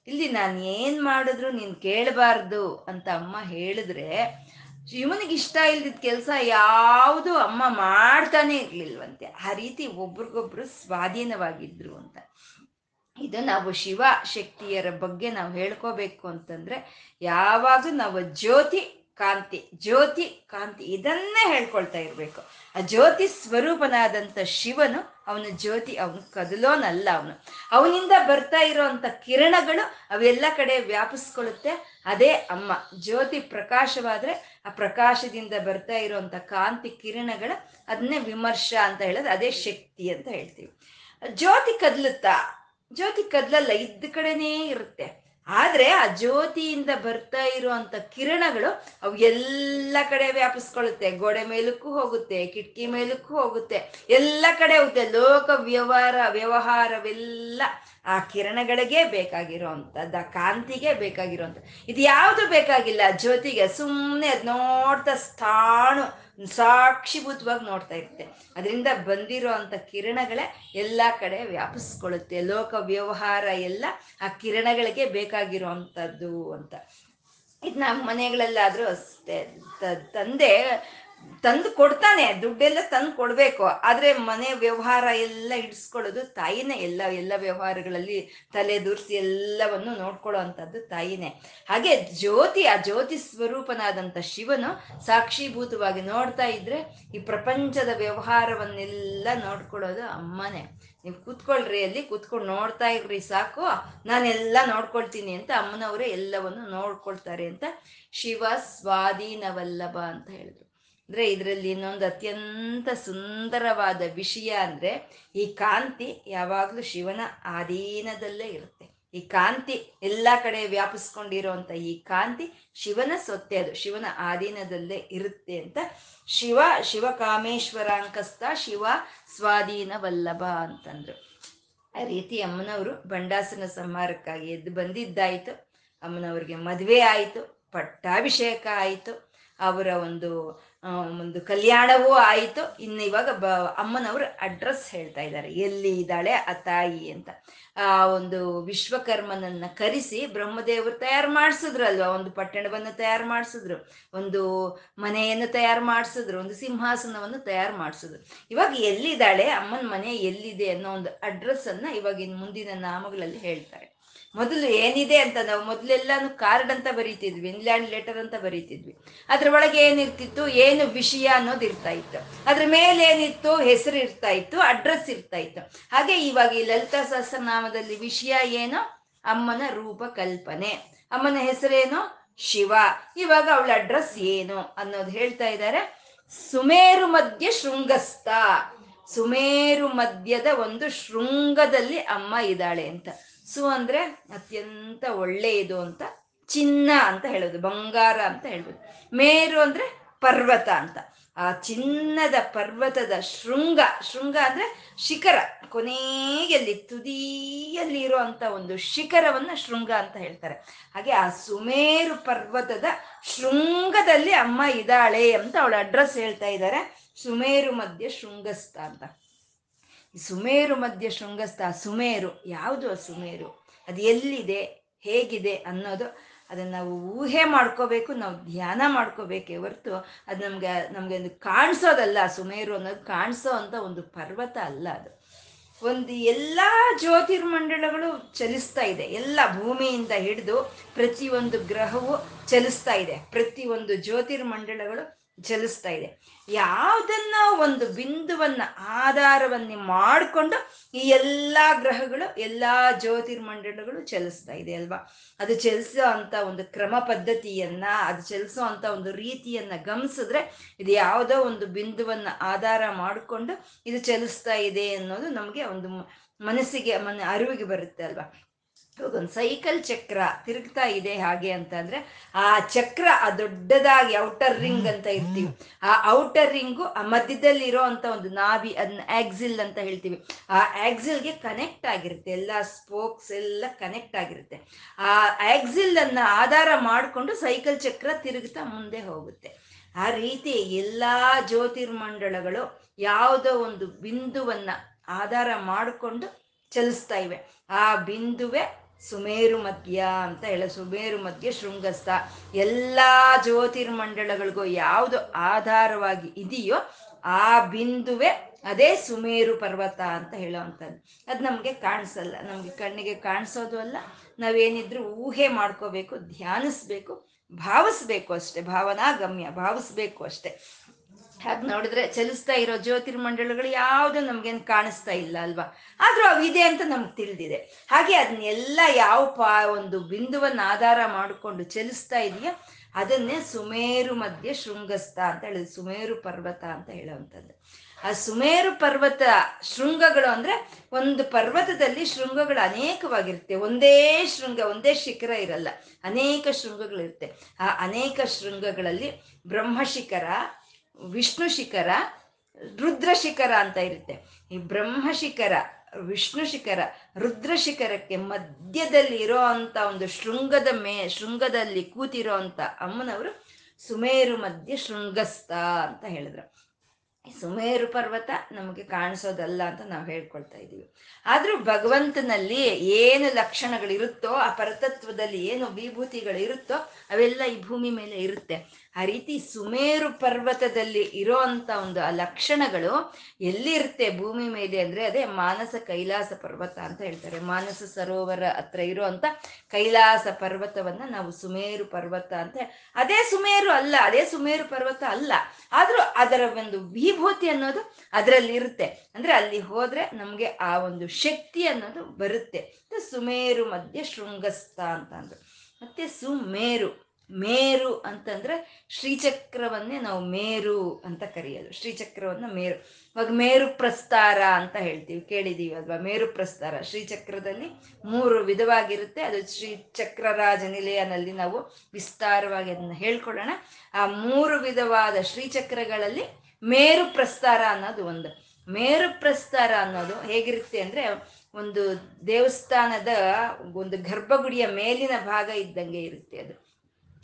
[SPEAKER 1] ಇಲ್ಲಿ ನಾನು ಏನ್ ಮಾಡಿದ್ರು ನೀನ್ ಕೇಳಬಾರ್ದು ಅಂತ ಅಮ್ಮ ಹೇಳಿದ್ರೆ ಶಿವನಿಗೆ ಇಷ್ಟ ಇಲ್ದಿದ್ ಕೆಲಸ ಯಾವುದು ಅಮ್ಮ ಮಾಡ್ತಾನೆ ಇರ್ಲಿಲ್ವಂತೆ. ಆ ರೀತಿ ಒಬ್ರಿಗೊಬ್ರು ಸ್ವಾಧೀನವಾಗಿದ್ರು ಅಂತ. ಇದು ನಾವು ಶಿವ ಶಕ್ತಿಯರ ಬಗ್ಗೆ ನಾವು ಹೇಳ್ಕೋಬೇಕು ಅಂತಂದ್ರೆ ಯಾವಾಗ ನಾವು ಜ್ಯೋತಿ ಕಾಂತಿ, ಜ್ಯೋತಿ, ಕಾಂತಿ, ಇದನ್ನೇ ಹೇಳ್ಕೊಳ್ತಾ ಇರ್ಬೇಕು. ಆ ಜ್ಯೋತಿ ಸ್ವರೂಪನಾದಂಥ ಶಿವನು ಅವನ ಜ್ಯೋತಿ, ಅವನು ಕದಲೋನಲ್ಲ ಅವನು. ಅವನಿಂದ ಬರ್ತಾ ಇರೋಂಥ ಕಿರಣಗಳು ಅವೆಲ್ಲ ಕಡೆ ವ್ಯಾಪಿಸ್ಕೊಳ್ಳುತ್ತೆ. ಅದೇ ಅಮ್ಮ, ಜ್ಯೋತಿ ಪ್ರಕಾಶವಾದ್ರೆ ಆ ಪ್ರಕಾಶದಿಂದ ಬರ್ತಾ ಇರೋವಂಥ ಕಾಂತಿ ಕಿರಣಗಳು ಅದನ್ನೇ ವಿಮರ್ಶ ಅಂತ ಹೇಳೋದು, ಅದೇ ಶಕ್ತಿ ಅಂತ ಹೇಳ್ತೀವಿ. ಜ್ಯೋತಿ ಕದಲುತ್ತಾ? ಜ್ಯೋತಿ ಕದ್ಲಲ್ಲ, ಇದ್ದ ಕಡೆನೇ ಇರುತ್ತೆ. ಆದ್ರೆ ಆ ಜ್ಯೋತಿಯಿಂದ ಬರ್ತಾ ಇರುವಂತ ಕಿರಣಗಳು ಅವು ಎಲ್ಲ ಕಡೆ ವ್ಯಾಪಿಸ್ಕೊಳ್ಳುತ್ತೆ. ಗೋಡೆ ಮೇಲಕ್ಕೂ ಹೋಗುತ್ತೆ, ಕಿಟಕಿ ಮೇಲಕ್ಕೂ ಹೋಗುತ್ತೆ. ಎಲ್ಲ ಕಡೆ ಹೋಗುತ್ತೆ. ಲೋಕ ವ್ಯವಹಾರ, ವ್ಯವಹಾರವೆಲ್ಲ ಆ ಕಿರಣಗಳಿಗೆ ಬೇಕಾಗಿರೋವಂಥದ್ದು ಆ ಕಾಂತಿಗೆ ಬೇಕಾಗಿರೋಂಥ ಇದು ಯಾವುದು ಬೇಕಾಗಿಲ್ಲ. ಜ್ಯೋತಿಗೆ ಸುಮ್ಮನೆ ಅದು ನೋಡ್ತಾ ಸ್ಥಾಣು ಸಾಕ್ಷಿಭೂತವಾಗಿ ನೋಡ್ತಾ ಇರುತ್ತೆ. ಅದರಿಂದ ಬಂದಿರೋ ಅಂಥ ಕಿರಣಗಳೇ ಎಲ್ಲ ಕಡೆ ವ್ಯಾಪಿಸ್ಕೊಳ್ಳುತ್ತೆ. ಲೋಕ ವ್ಯವಹಾರ ಎಲ್ಲ ಆ ಕಿರಣಗಳಿಗೆ ಬೇಕಾಗಿರೋ ಅಂಥದ್ದು ಅಂತ. ಇದು ನಮ್ಮ ಮನೆಗಳಲ್ಲಾದರೂ ಅಷ್ಟೇ. ತಂದೆ ತಂದು ಕೊಡ್ತಾನೆ, ದುಡ್ಡೆಲ್ಲ ತಂದು ಕೊಡ್ಬೇಕು. ಆದ್ರೆ ಮನೆ ವ್ಯವಹಾರ ಎಲ್ಲ ಇಡಿಸ್ಕೊಳ್ಳೋದು ತಾಯಿನೇ. ಎಲ್ಲ ಎಲ್ಲ ವ್ಯವಹಾರಗಳಲ್ಲಿ ತಲೆ ದುರ್ಸಿ ಎಲ್ಲವನ್ನು ನೋಡ್ಕೊಳ್ಳೋ ಅಂತದ್ದು ತಾಯಿನೇ. ಹಾಗೆ ಜ್ಯೋತಿ, ಆ ಜ್ಯೋತಿ ಸ್ವರೂಪನಾದಂಥ ಶಿವನು ಸಾಕ್ಷೀಭೂತವಾಗಿ ನೋಡ್ತಾ ಇದ್ರೆ ಈ ಪ್ರಪಂಚದ ವ್ಯವಹಾರವನ್ನೆಲ್ಲ ನೋಡ್ಕೊಳ್ಳೋದು ಅಮ್ಮನೇ. ನೀವು ಕೂತ್ಕೊಳ್ರಿ ಅಲ್ಲಿ, ಕೂತ್ಕೊಂಡು ನೋಡ್ತಾ ಇರ್ರಿ ಸಾಕು. ನಾನೆಲ್ಲ ನೋಡ್ಕೊಳ್ತೀನಿ ಅಂತ ಅಮ್ಮನವರೇ ಎಲ್ಲವನ್ನು ನೋಡ್ಕೊಳ್ತಾರೆ ಅಂತ ಶಿವ ಸ್ವಾಧೀನವಲ್ಲಭ ಅಂತ ಹೇಳಿದ್ರು. ಅಂದ್ರೆ ಇದರಲ್ಲಿ ಇನ್ನೊಂದು ಅತ್ಯಂತ ಸುಂದರವಾದ ವಿಷಯ ಅಂದ್ರೆ ಈ ಕಾಂತಿ ಯಾವಾಗಲೂ ಶಿವನ ಆಧೀನದಲ್ಲೇ ಇರುತ್ತೆ. ಈ ಕಾಂತಿ ಎಲ್ಲ ಕಡೆ ವ್ಯಾಪಿಸ್ಕೊಂಡಿರೋಂಥ ಈ ಕಾಂತಿ ಶಿವನ ಸೊತ್ತೆ ಅದು. ಶಿವನ ಆಧೀನದಲ್ಲೇ ಇರುತ್ತೆ ಅಂತ. ಶಿವ ಶಿವಕಾಮೇಶ್ವರಾಂಕಸ್ಥ ಶಿವ ಸ್ವಾಧೀನ ವಲ್ಲಭ ಅಂತಂದ್ರು. ಆ ರೀತಿ ಅಮ್ಮನವರು ಬಂಡಾಸನ ಸಂಹಾರಕ್ಕಾಗಿ ಎದ್ದು ಬಂದಿದ್ದಾಯ್ತು. ಅಮ್ಮನವ್ರಿಗೆ ಮದುವೆ ಆಯಿತು, ಪಟ್ಟಾಭಿಷೇಕ ಆಯಿತು. ಅವರ ಒಂದು ಒಂದು ಕಲ್ಯಾಣವೂ ಆಯಿತು. ಇನ್ನು ಇವಾಗ ಬ, ಅಮ್ಮನವರು ಅಡ್ರೆಸ್ ಹೇಳ್ತಾ ಇದ್ದಾರೆ. ಎಲ್ಲಿ ಇದ್ದಾಳೆ ಆ ತಾಯಿ ಅಂತ. ಆ, ಒಂದು ವಿಶ್ವಕರ್ಮನನ್ನ ಕರೆಸಿ ಬ್ರಹ್ಮದೇವರು ತಯಾರು ಮಾಡಿಸಿದ್ರಲ್ವ? ಒಂದು ಪಟ್ಟಣವನ್ನು ತಯಾರು ಮಾಡಿಸಿದ್ರು. ಒಂದು ಮನೆಯನ್ನು ತಯಾರು ಮಾಡಿಸಿದ್ರು. ಒಂದು ಸಿಂಹಾಸನವನ್ನು ತಯಾರು ಮಾಡಿಸಿದ್ರು. ಇವಾಗ ಎಲ್ಲಿದ್ದಾಳೆ? ಅಮ್ಮನ ಮನೆ ಎಲ್ಲಿದೆ ಅನ್ನೋ ಒಂದು ಅಡ್ರೆಸ್ ಅನ್ನ ಮುಂದಿನ ನಾಮಗಳಲ್ಲಿ ಹೇಳ್ತಾರೆ. ಮೊದಲು ಏನಿದೆ ಅಂತ ನಾವು ಮೊದಲೆಲ್ಲಾನು ಕಾರ್ಡ್ ಅಂತ ಬರೀತಿದ್ವಿ ಇನ್ಲ್ಯಾಂಡ್ ಲೆಟರ್ ಅಂತ ಬರೀತಿದ್ವಿ. ಅದ್ರ ಒಳಗೆ ಏನಿರ್ತಿತ್ತು, ಏನು ವಿಷಯ ಅನ್ನೋದು ಇರ್ತಾ ಇತ್ತು. ಅದ್ರ ಮೇಲೆ ಏನಿತ್ತು, ಹೆಸರು ಇರ್ತಾ ಇತ್ತು ಅಡ್ರೆಸ್ ಇರ್ತಾ ಇತ್ತು. ಹಾಗೆ ಇವಾಗ ಈ ಲಲಿತಾ ಸಹಸ್ರನಾಮದಲ್ಲಿ ವಿಷಯ ಏನು? ಅಮ್ಮನ ರೂಪ ಕಲ್ಪನೆ. ಅಮ್ಮನ ಹೆಸರೇನು? ಶಿವ. ಇವಾಗ ಅವಳ ಅಡ್ರೆಸ್ ಏನು ಅನ್ನೋದು ಹೇಳ್ತಾ ಇದ್ದಾರೆ. ಸುಮೇರು ಮಧ್ಯ ಶೃಂಗಸ್ಥ. ಸುಮೇರು ಮಧ್ಯದ ಒಂದು ಶೃಂಗದಲ್ಲಿ ಅಮ್ಮ ಇದ್ದಾಳೆ ಅಂತ. ಸು ಅಂದ್ರೆ ಅತ್ಯಂತ ಒಳ್ಳೆಯದು ಅಂತ, ಚಿನ್ನ ಅಂತ ಹೇಳೋದು, ಬಂಗಾರ ಅಂತ ಹೇಳ್ಬೋದು. ಮೇರು ಅಂದ್ರೆ ಪರ್ವತ ಅಂತ. ಆ ಚಿನ್ನದ ಪರ್ವತದ ಶೃಂಗ ಶೃಂಗ ಅಂದ್ರೆ ಶಿಖರ. ಕೊನೆಯಲ್ಲಿ ತುದಿಯಲ್ಲಿ ಇರುವಂತ ಒಂದು ಶಿಖರವನ್ನ ಶೃಂಗ ಅಂತ ಹೇಳ್ತಾರೆ. ಹಾಗೆ ಆ ಸುಮೇರು ಪರ್ವತದ ಶೃಂಗದಲ್ಲಿ ಅಮ್ಮ ಇದ್ದಾಳೆ ಅಂತ ಅವಳ ಅಡ್ರೆಸ್ ಹೇಳ್ತಾ ಇದ್ದಾರೆ. ಸುಮೇರು ಮಧ್ಯ ಶೃಂಗಸ್ಥ ಅಂತ. ಸುಮೇರು ಮಧ್ಯ ಶೃಂಗಸ್ಥ ಸುಮೇರು, ಯಾವುದು ಆ ಸುಮೇರು? ಅದು ಎಲ್ಲಿದೆ? ಹೇಗಿದೆ ಅನ್ನೋದು ಅದನ್ನು ನಾವು ಊಹೆ ಮಾಡ್ಕೋಬೇಕು, ನಾವು ಧ್ಯಾನ ಮಾಡ್ಕೋಬೇಕೇ ಹೊರತು ಅದು ನಮ್ಗೆ, ನಮಗೆ ಒಂದು ಕಾಣಿಸೋದಲ್ಲ, ಸುಮೇರು ಅನ್ನೋದು ಕಾಣಿಸೋ ಅಂತ ಒಂದು ಪರ್ವತ ಅಲ್ಲ ಅದು. ಒಂದು ಎಲ್ಲ ಜ್ಯೋತಿರ್ಮಂಡಲಗಳು ಚಲಿಸ್ತಾ ಇದೆ. ಎಲ್ಲ ಭೂಮಿಯಿಂದ ಹಿಡಿದು ಪ್ರತಿಯೊಂದು ಗ್ರಹವು ಚಲಿಸ್ತಾ ಇದೆ. ಪ್ರತಿಯೊಂದು ಜ್ಯೋತಿರ್ಮಂಡಲಗಳು ಚಲಿಸ್ತಾ ಇದೆ. ಯಾವುದನ್ನ ಒಂದು ಬಿಂದುವನ್ನ ಆಧಾರವನ್ನೇ ಮಾಡಿಕೊಂಡು ಈ ಎಲ್ಲಾ ಗ್ರಹಗಳು, ಎಲ್ಲಾ ಜ್ಯೋತಿರ್ಮಂಡಲಗಳು ಚಲಿಸ್ತಾ ಇದೆ ಅಲ್ವಾ? ಅದು ಚಲಿಸೋ ಅಂತ ಒಂದು ಕ್ರಮ ಪದ್ಧತಿಯನ್ನ, ಅದು ಚಲಿಸೋ ಅಂತ ಒಂದು ರೀತಿಯನ್ನ ಗಮನಿಸಿದ್ರೆ ಇದು ಯಾವುದೋ ಒಂದು ಬಿಂದುವನ್ನ ಆಧಾರ ಮಾಡಿಕೊಂಡು ಇದು ಚಲಿಸ್ತಾ ಇದೆ ಅನ್ನೋದು ನಮಗೆ ಒಂದು ಮನಸ್ಸಿಗೆ, ಮನ ಅರಿವಿಗೆ ಬರುತ್ತೆ ಅಲ್ವಾ? ಒಂದು ಸೈಕಲ್ ಚಕ್ರ ತಿರುಗ್ತಾ ಇದೆ ಹಾಗೆ ಅಂತ ಅಂದ್ರೆ ಆ ಚಕ್ರ ಆ ದೊಡ್ಡದಾಗಿ ಔಟರ್ ರಿಂಗ್ ಅಂತ ಇರ್ತೀವಿ. ಆ ಔಟರ್ ರಿಂಗು ಆ ಮಧ್ಯದಲ್ಲಿ ಇರೋ ಅಂತ ಒಂದು ನಾಭಿ ಅದನ್ನ ಆಕ್ಸಿಲ್ ಅಂತ ಹೇಳ್ತೀವಿ. ಆ ಆಕ್ಸಿಲ್ಗೆ ಕನೆಕ್ಟ್ ಆಗಿರುತ್ತೆ, ಎಲ್ಲ ಸ್ಪೋಕ್ಸ್ ಎಲ್ಲ ಕನೆಕ್ಟ್ ಆಗಿರುತ್ತೆ. ಆ ಆಕ್ಸಿಲ್ ಅನ್ನ ಆಧಾರ ಮಾಡಿಕೊಂಡು ಸೈಕಲ್ ಚಕ್ರ ತಿರುಗ್ತಾ ಮುಂದೆ ಹೋಗುತ್ತೆ. ಆ ರೀತಿ ಎಲ್ಲಾ ಜ್ಯೋತಿರ್ಮಂಡಳಗಳು ಯಾವುದೋ ಒಂದು ಬಿಂದುವನ್ನ ಆಧಾರ ಮಾಡಿಕೊಂಡು ಚಲಿಸ್ತಾ ಇವೆ. ಆ ಬಿಂದುವೆ ಸುಮೇರು ಮಧ್ಯ ಅಂತ ಹೇಳ, ಸುಮೇರು ಮಧ್ಯ ಶೃಂಗಸ್ಥ. ಎಲ್ಲ ಜ್ಯೋತಿರ್ಮಂಡಲಗಳಿಗೂ ಯಾವುದು ಆಧಾರವಾಗಿ ಇದೆಯೋ ಆ ಬಿಂದುವೆ ಅದೇ ಸುಮೇರು ಪರ್ವತ ಅಂತ ಹೇಳೋವಂಥದ್ದು. ಅದು ನಮಗೆ ಕಾಣಿಸಲ್ಲ, ನಮಗೆ ಕಣ್ಣಿಗೆ ಕಾಣಿಸೋದು ಅಲ್ಲ. ನಾವೇನಿದ್ರು ಊಹೆ ಮಾಡ್ಕೋಬೇಕು, ಧ್ಯಾನಿಸ್ಬೇಕು, ಭಾವಿಸ್ಬೇಕು ಅಷ್ಟೆ ಭಾವನಾ ಗಮ್ಯ ಭಾವಿಸ್ಬೇಕು ಅಷ್ಟೆ. ಹಾಗೆ ನೋಡಿದ್ರೆ ಚಲಿಸ್ತಾ ಇರೋ ಜ್ಯೋತಿರ್ಮಂಡಳಗಳು ಯಾವುದು ನಮ್ಗೇನು ಕಾಣಿಸ್ತಾ ಇಲ್ಲ ಅಲ್ವಾ? ಆದ್ರೂ ಅವಿದೆ ಅಂತ ನಮ್ಗೆ ತಿಳಿದಿದೆ. ಹಾಗೆ ಅದನ್ನೆಲ್ಲ ಯಾವ ಪಾ ಒಂದು ಬಿಂದುವನ್ನು ಆಧಾರ ಮಾಡಿಕೊಂಡು ಚಲಿಸ್ತಾ ಇದೆಯೋ? ಅದನ್ನೇ ಸುಮೇರು ಮಧ್ಯೆ ಶೃಂಗಸ್ಥ ಅಂತ ಹೇಳಿದ್ರು ಸುಮೇರು ಪರ್ವತ ಅಂತ ಹೇಳುವಂಥದ್ದು. ಆ ಸುಮೇರು ಪರ್ವತ ಶೃಂಗಗಳು ಅಂದ್ರೆ ಒಂದು ಪರ್ವತದಲ್ಲಿ ಶೃಂಗಗಳು ಅನೇಕವಾಗಿರುತ್ತೆ. ಒಂದೇ ಶೃಂಗ, ಒಂದೇ ಶಿಖರ ಇರಲ್ಲ. ಅನೇಕ ಶೃಂಗಗಳಿರುತ್ತೆ. ಆ ಅನೇಕ ಶೃಂಗಗಳಲ್ಲಿ ಬ್ರಹ್ಮಶಿಖರ ವಿಷ್ಣು ಶಿಖರ, ರುದ್ರ ಶಿಖರ ಅಂತ ಇರುತ್ತೆ. ಈ ಬ್ರಹ್ಮ ಶಿಖರ, ವಿಷ್ಣು ಶಿಖರ, ರುದ್ರ ಶಿಖರಕ್ಕೆ ಮಧ್ಯದಲ್ಲಿ ಇರೋ ಅಂತ ಒಂದು ಶೃಂಗದ ಮೇ, ಶೃಂಗದಲ್ಲಿ ಕೂತಿರೋ ಅಂತ ಅಮ್ಮನವರು ಸುಮೇರು ಮಧ್ಯ ಶೃಂಗಸ್ಥ ಅಂತ ಹೇಳಿದ್ರು. ಸುಮೇರು ಪರ್ವತ ನಮಗೆ ಕಾಣಿಸೋದಲ್ಲ ಅಂತ ನಾವು ಹೇಳ್ಕೊಳ್ತಾ ಇದ್ದೀವಿ. ಆದ್ರೂ ಭಗವಂತನಲ್ಲಿ ಏನು ಲಕ್ಷಣಗಳಿರುತ್ತೋ, ಆ ಪರತತ್ವದಲ್ಲಿ ಏನು ವಿಭೂತಿಗಳಿರುತ್ತೋ, ಅವೆಲ್ಲ ಈ ಭೂಮಿ ಮೇಲೆ ಇರುತ್ತೆ. ಆ ರೀತಿ ಸುಮೇರು ಪರ್ವತದಲ್ಲಿ ಇರೋ ಅಂತ ಒಂದು ಆ ಲಕ್ಷಣಗಳು ಎಲ್ಲಿರುತ್ತೆ ಭೂಮಿ ಮೇಲೆ ಅಂದ್ರೆ ಅದೇ ಮಾನಸ ಕೈಲಾಸ ಪರ್ವತ ಅಂತ ಹೇಳ್ತಾರೆ. ಮಾನಸ ಸರೋವರ ಹತ್ರ ಇರುವಂತ ಕೈಲಾಸ ಪರ್ವತವನ್ನ ನಾವು ಸುಮೇರು ಪರ್ವತ ಅಂತ ಅದೇ ಸುಮೇರು ಅಲ್ಲ, ಅದೇ ಸುಮೇರು ಪರ್ವತ ಅಲ್ಲ, ಆದ್ರೂ ಅದರ ಒಂದು ವಿಭೂತಿ ಅನ್ನೋದು ಅದರಲ್ಲಿ ಇರುತ್ತೆ. ಅಂದ್ರೆ ಅಲ್ಲಿ ಹೋದ್ರೆ ನಮ್ಗೆ ಆ ಒಂದು ಶಕ್ತಿ ಅನ್ನೋದು ಬರುತ್ತೆ. ಸುಮೇರು ಮಧ್ಯ ಶೃಂಗಸ್ಥ ಅಂತ ಅಂದ್ರು. ಮತ್ತೆ ಸುಮೇರು. ಮೇರು ಅಂತಂದ್ರೆ ಶ್ರೀಚಕ್ರವನ್ನೇ ನಾವು ಮೇರು ಅಂತ ಕರೆಯೋದು. ಶ್ರೀಚಕ್ರವನ್ನ ಮೇರು. ಇವಾಗ ಮೇರು ಪ್ರಸ್ತಾರ ಅಂತ ಹೇಳ್ತೀವಿ, ಕೇಳಿದೀವಿ ಅಲ್ವಾ? ಮೇರು ಪ್ರಸ್ತಾರ. ಶ್ರೀಚಕ್ರದಲ್ಲಿ ಮೂರು ವಿಧವಾಗಿರುತ್ತೆ. ಅದು ಶ್ರೀ ಚಕ್ರರಾಜ ನಿಲಯನಲ್ಲಿ ನಾವು ವಿಸ್ತಾರವಾಗಿ ಅದನ್ನ ಹೇಳ್ಕೊಳ್ಳೋಣ. ಆ ಮೂರು ವಿಧವಾದ ಶ್ರೀಚಕ್ರಗಳಲ್ಲಿ ಮೇರು ಪ್ರಸ್ತಾರ ಅನ್ನೋದು ಒಂದು. ಮೇರು ಪ್ರಸ್ತಾರ ಅನ್ನೋದು ಹೇಗಿರುತ್ತೆ ಅಂದ್ರೆ ಒಂದು ದೇವಸ್ಥಾನದ ಒಂದು ಗರ್ಭಗುಡಿಯ ಮೇಲಿನ ಭಾಗ ಇದ್ದಂಗೆ ಇರುತ್ತೆ ಅದು.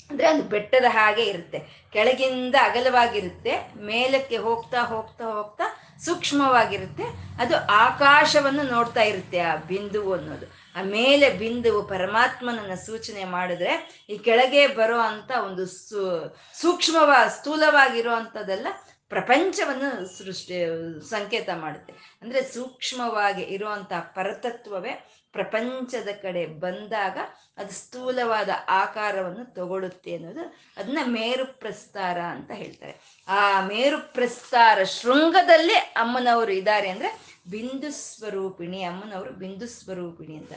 [SPEAKER 1] ಅಂದ್ರೆ ಅದು ಬೆಟ್ಟದ ಹಾಗೆ ಇರುತ್ತೆ. ಕೆಳಗಿಂದ ಅಗಲವಾಗಿರುತ್ತೆ, ಮೇಲಕ್ಕೆ ಹೋಗ್ತಾ ಹೋಗ್ತಾ ಹೋಗ್ತಾ ಸೂಕ್ಷ್ಮವಾಗಿರುತ್ತೆ. ಅದು ಆಕಾಶವನ್ನು ನೋಡ್ತಾ ಇರುತ್ತೆ ಆ ಬಿಂದುವು ಅನ್ನೋದು. ಆ ಮೇಲೆ ಬಿಂದುವು ಪರಮಾತ್ಮನನ್ನ ಸೂಚನೆ ಮಾಡಿದ್ರೆ ಈ ಕೆಳಗೆ ಬರೋ ಅಂತ ಒಂದು ಸೂ, ಸೂಕ್ಷ್ಮವ ಸ್ಥೂಲವಾಗಿರೋ ಅಂಥದ್ದೆಲ್ಲ ಪ್ರಪಂಚವನ್ನು ಸೃಷ್ಟಿ, ಸಂಕೇತ ಮಾಡುತ್ತೆ. ಅಂದ್ರೆ ಸೂಕ್ಷ್ಮವಾಗಿ ಇರುವಂತಹ ಪರತತ್ವವೇ ಪ್ರಪಂಚದ ಕಡೆ ಬಂದಾಗ ಅದು ಸ್ಥೂಲವಾದ ಆಕಾರವನ್ನು ತಗೊಳುತ್ತೆ ಅನ್ನೋದು ಅದನ್ನ ಮೇರು ಪ್ರಸ್ತಾರ ಅಂತ ಹೇಳ್ತಾರೆ. ಆ ಮೇರು ಪ್ರಸ್ತಾರ ಶೃಂಗದಲ್ಲೇ ಅಮ್ಮನವರು ಇದ್ದಾರೆ ಅಂದ್ರೆ ಬಿಂದು ಸ್ವರೂಪಿಣಿ, ಅಮ್ಮನವರು ಬಿಂದು ಸ್ವರೂಪಿಣಿ ಅಂತ.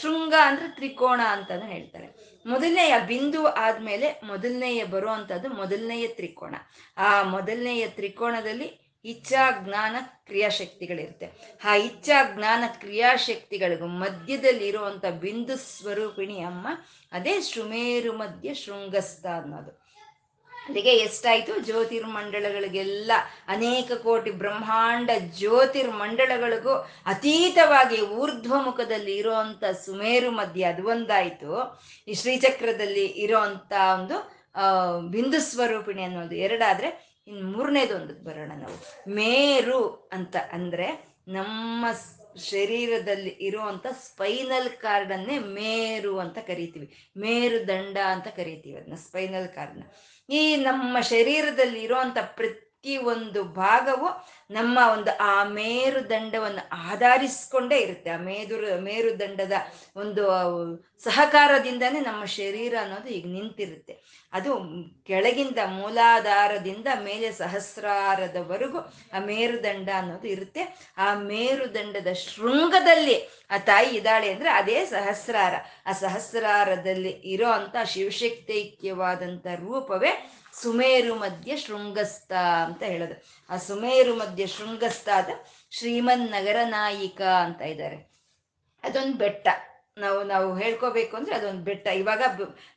[SPEAKER 1] ಶೃಂಗ ಅಂದ್ರೆ ತ್ರಿಕೋಣ ಅಂತಾನು ಹೇಳ್ತಾರೆ. ಮೊದಲನೆಯ ಬಿಂದು ಆದ್ಮೇಲೆ ಮೊದಲನೆಯ ಬರುವಂಥದ್ದು ಮೊದಲನೆಯ ತ್ರಿಕೋಣ. ಆ ಮೊದಲನೆಯ ತ್ರಿಕೋಣದಲ್ಲಿ ಇಚ್ಛಾ ಜ್ಞಾನ ಕ್ರಿಯಾಶಕ್ತಿಗಳಿರುತ್ತೆ ಆ ಇಚ್ಛಾ ಜ್ಞಾನ ಕ್ರಿಯಾಶಕ್ತಿಗಳಿಗೂ ಮಧ್ಯದಲ್ಲಿ ಇರುವಂಥ ಬಿಂದು ಸ್ವರೂಪಿಣಿ ಅಮ್ಮ, ಅದೇ ಶೃಮೇರು ಮಧ್ಯ ಶೃಂಗಸ್ಥ ಅನ್ನೋದು. ಅಲ್ಲಿಗೆ ಎಷ್ಟಾಯಿತು? ಜ್ಯೋತಿರ್ಮಂಡಲಗಳಿಗೆಲ್ಲ ಅನೇಕ ಕೋಟಿ ಬ್ರಹ್ಮಾಂಡ ಜ್ಯೋತಿರ್ಮಂಡಲಗಳಿಗೂ ಅತೀತವಾಗಿ ಊರ್ಧ್ವಮುಖದಲ್ಲಿ ಇರುವಂತ ಸುಮೇರು ಮಧ್ಯ ಅದು ಒಂದಾಯಿತು. ಈ ಶ್ರೀಚಕ್ರದಲ್ಲಿ ಇರೋವಂಥ ಒಂದು ಬಿಂದು ಸ್ವರೂಪಿಣಿ ಅನ್ನೋದು ಎರಡಾದ್ರೆ ಇನ್ನು ಮೂರನೇದೊಂದು ಬರೋಣ ನಾವು. ಮೇರು ಅಂತ ಅಂದ್ರೆ ನಮ್ಮ ಶರೀರದಲ್ಲಿ ಇರುವಂತ ಸ್ಪೈನಲ್ ಕಾರ್ಡನ್ನೇ ಮೇರು ಅಂತ ಕರಿತೀವಿ. ಮೇರುದಂಡ ಅಂತ ಕರಿತೀವಿ ಅದನ್ನ, ಸ್ಪೈನಲ್ ಕಾರ್ಡ್ನ ಈ ನಮ್ಮ ಶರೀರದಲ್ಲಿ ಇರುವಂತ ಒಂದು ಭಾಗವು ನಮ್ಮ ಒಂದು ಆ ಮೇರುದಂಡವನ್ನು ಆಧರಿಸ್ಕೊಂಡೇ ಇರುತ್ತೆ. ಆ ಮೇದುರು ಮೇರುದಂಡದ ಒಂದು ಸಹಕಾರದಿಂದನೇ ನಮ್ಮ ಶರೀರ ಅನ್ನೋದು ಈಗ ನಿಂತಿರುತ್ತೆ. ಅದು ಕೆಳಗಿಂದ ಮೂಲಾಧಾರದಿಂದ ಮೇಲೆ ಸಹಸ್ರಾರದವರೆಗೂ ಆ ಮೇರುದಂಡ ಅನ್ನೋದು ಇರುತ್ತೆ. ಆ ಮೇರುದಂಡದ ಶೃಂಗದಲ್ಲಿ ಆ ತಾಯಿ ಇದ್ದಾಳೆ ಅಂದ್ರೆ ಅದೇ ಸಹಸ್ರಾರ. ಆ ಸಹಸ್ರಾರದಲ್ಲಿ ಇರೋ ಅಂತ ಶಿವಶಕ್ತೈಕ್ಯವಾದಂಥ ರೂಪವೇ ಸುಮೇರು ಮಧ್ಯ ಶೃಂಗಸ್ಥ ಅಂತ ಹೇಳೋದು. ಆ ಸುಮೇರು ಮಧ್ಯ ಶೃಂಗಸ್ಥ ಆದ ಶ್ರೀಮನ್ ನಗರ ನಾಯಿಕ ಅಂತ ಇದ್ದಾರೆ. ಅದೊಂದು ಬೆಟ್ಟ. ನಾವು ನಾವು ಹೇಳ್ಕೋಬೇಕು ಅಂದ್ರೆ ಅದೊಂದು ಬೆಟ್ಟ. ಇವಾಗ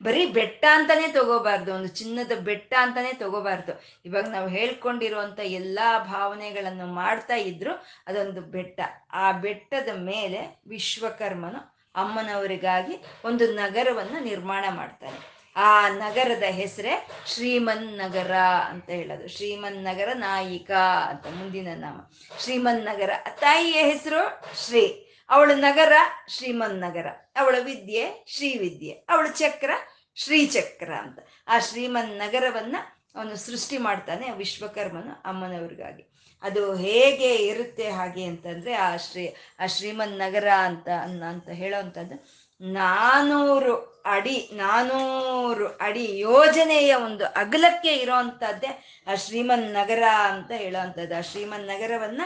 [SPEAKER 1] ಬರೀ ಬೆಟ್ಟ ಅಂತಾನೆ ತಗೋಬಾರ್ದು. ಒಂದು ಚಿನ್ನದ ಬೆಟ್ಟ ಅಂತಾನೆ ತಗೋಬಾರ್ದು. ಇವಾಗ ನಾವು ಹೇಳ್ಕೊಂಡಿರುವಂತ ಎಲ್ಲಾ ಭಾವನೆಗಳನ್ನು ಮಾಡ್ತಾ ಇದ್ರು ಅದೊಂದು ಬೆಟ್ಟ. ಆ ಬೆಟ್ಟದ ಮೇಲೆ ವಿಶ್ವಕರ್ಮನು ಅಮ್ಮನವರಿಗಾಗಿ ಒಂದು ನಗರವನ್ನು ನಿರ್ಮಾಣ ಮಾಡ್ತಾನೆ. ಆ ನಗರದ ಹೆಸರೇ ಶ್ರೀಮನ್ ನಗರ ಅಂತ ಹೇಳೋದು. ಶ್ರೀಮನ್ ನಗರ ನಾಯಿಕ ಅಂತ ಮುಂದಿನ ನಾಮ. ಶ್ರೀಮನ್ ನಗರ ತಾಯಿಯ ಹೆಸರು ಶ್ರೀ. ಅವಳ ನಗರ ಶ್ರೀಮನ್ ನಗರ ಅವಳ ವಿದ್ಯೆ ಶ್ರೀವಿದ್ಯೆ. ಅವಳ ಚಕ್ರ ಶ್ರೀಚಕ್ರ ಅಂತ. ಆ ಶ್ರೀಮನ್ ನಗರವನ್ನ ಅವನು ಸೃಷ್ಟಿ ಮಾಡ್ತಾನೆ ವಿಶ್ವಕರ್ಮನು ಅಮ್ಮನವ್ರಿಗಾಗಿ. ಅದು ಹೇಗೆ ಇರುತ್ತೆ ಹಾಗೆ ಅಂತಂದ್ರೆ ಆ ಶ್ರೀ, ಆ ಶ್ರೀಮನ್ ನಗರ ಅಂತ ಅಂತ ಹೇಳೋವಂಥದ್ದು ನಾನೂರು ಅಡಿ ನಾನೂರು ಅಡಿ ಯೋಜನೆಯ ಒಂದು ಅಗಲಕ್ಕೆ ಇರೋವಂಥದ್ದೇ ಆ ಶ್ರೀಮನ್ ನಗರ ಅಂತ ಹೇಳೋವಂಥದ್ದು ಆ ಶ್ರೀಮನ್ ನಗರವನ್ನ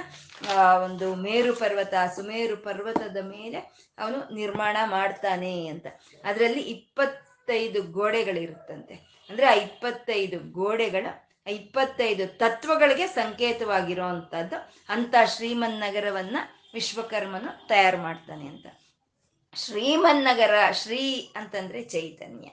[SPEAKER 1] ಒಂದು ಮೇರು ಪರ್ವತ, ಸುಮೇರು ಪರ್ವತದ ಮೇಲೆ ಅವನು ನಿರ್ಮಾಣ ಮಾಡ್ತಾನೆ ಅಂತ. ಅದರಲ್ಲಿ ಇಪ್ಪತ್ತೈದು ಗೋಡೆಗಳಿರುತ್ತಂತೆ. ಅಂದ್ರೆ ಆ ಇಪ್ಪತ್ತೈದು ಗೋಡೆಗಳ ಇಪ್ಪತ್ತೈದು ತತ್ವಗಳಿಗೆ ಸಂಕೇತವಾಗಿರುವಂಥದ್ದು ಅಂತ ಶ್ರೀಮನ್ ನಗರವನ್ನ ವಿಶ್ವಕರ್ಮನು ತಯಾರು ಮಾಡ್ತಾನೆ ಅಂತ. ಶ್ರೀಮನ್ನಗರ ಶ್ರೀ ಅಂತಂದ್ರೆ ಚೈತನ್ಯ.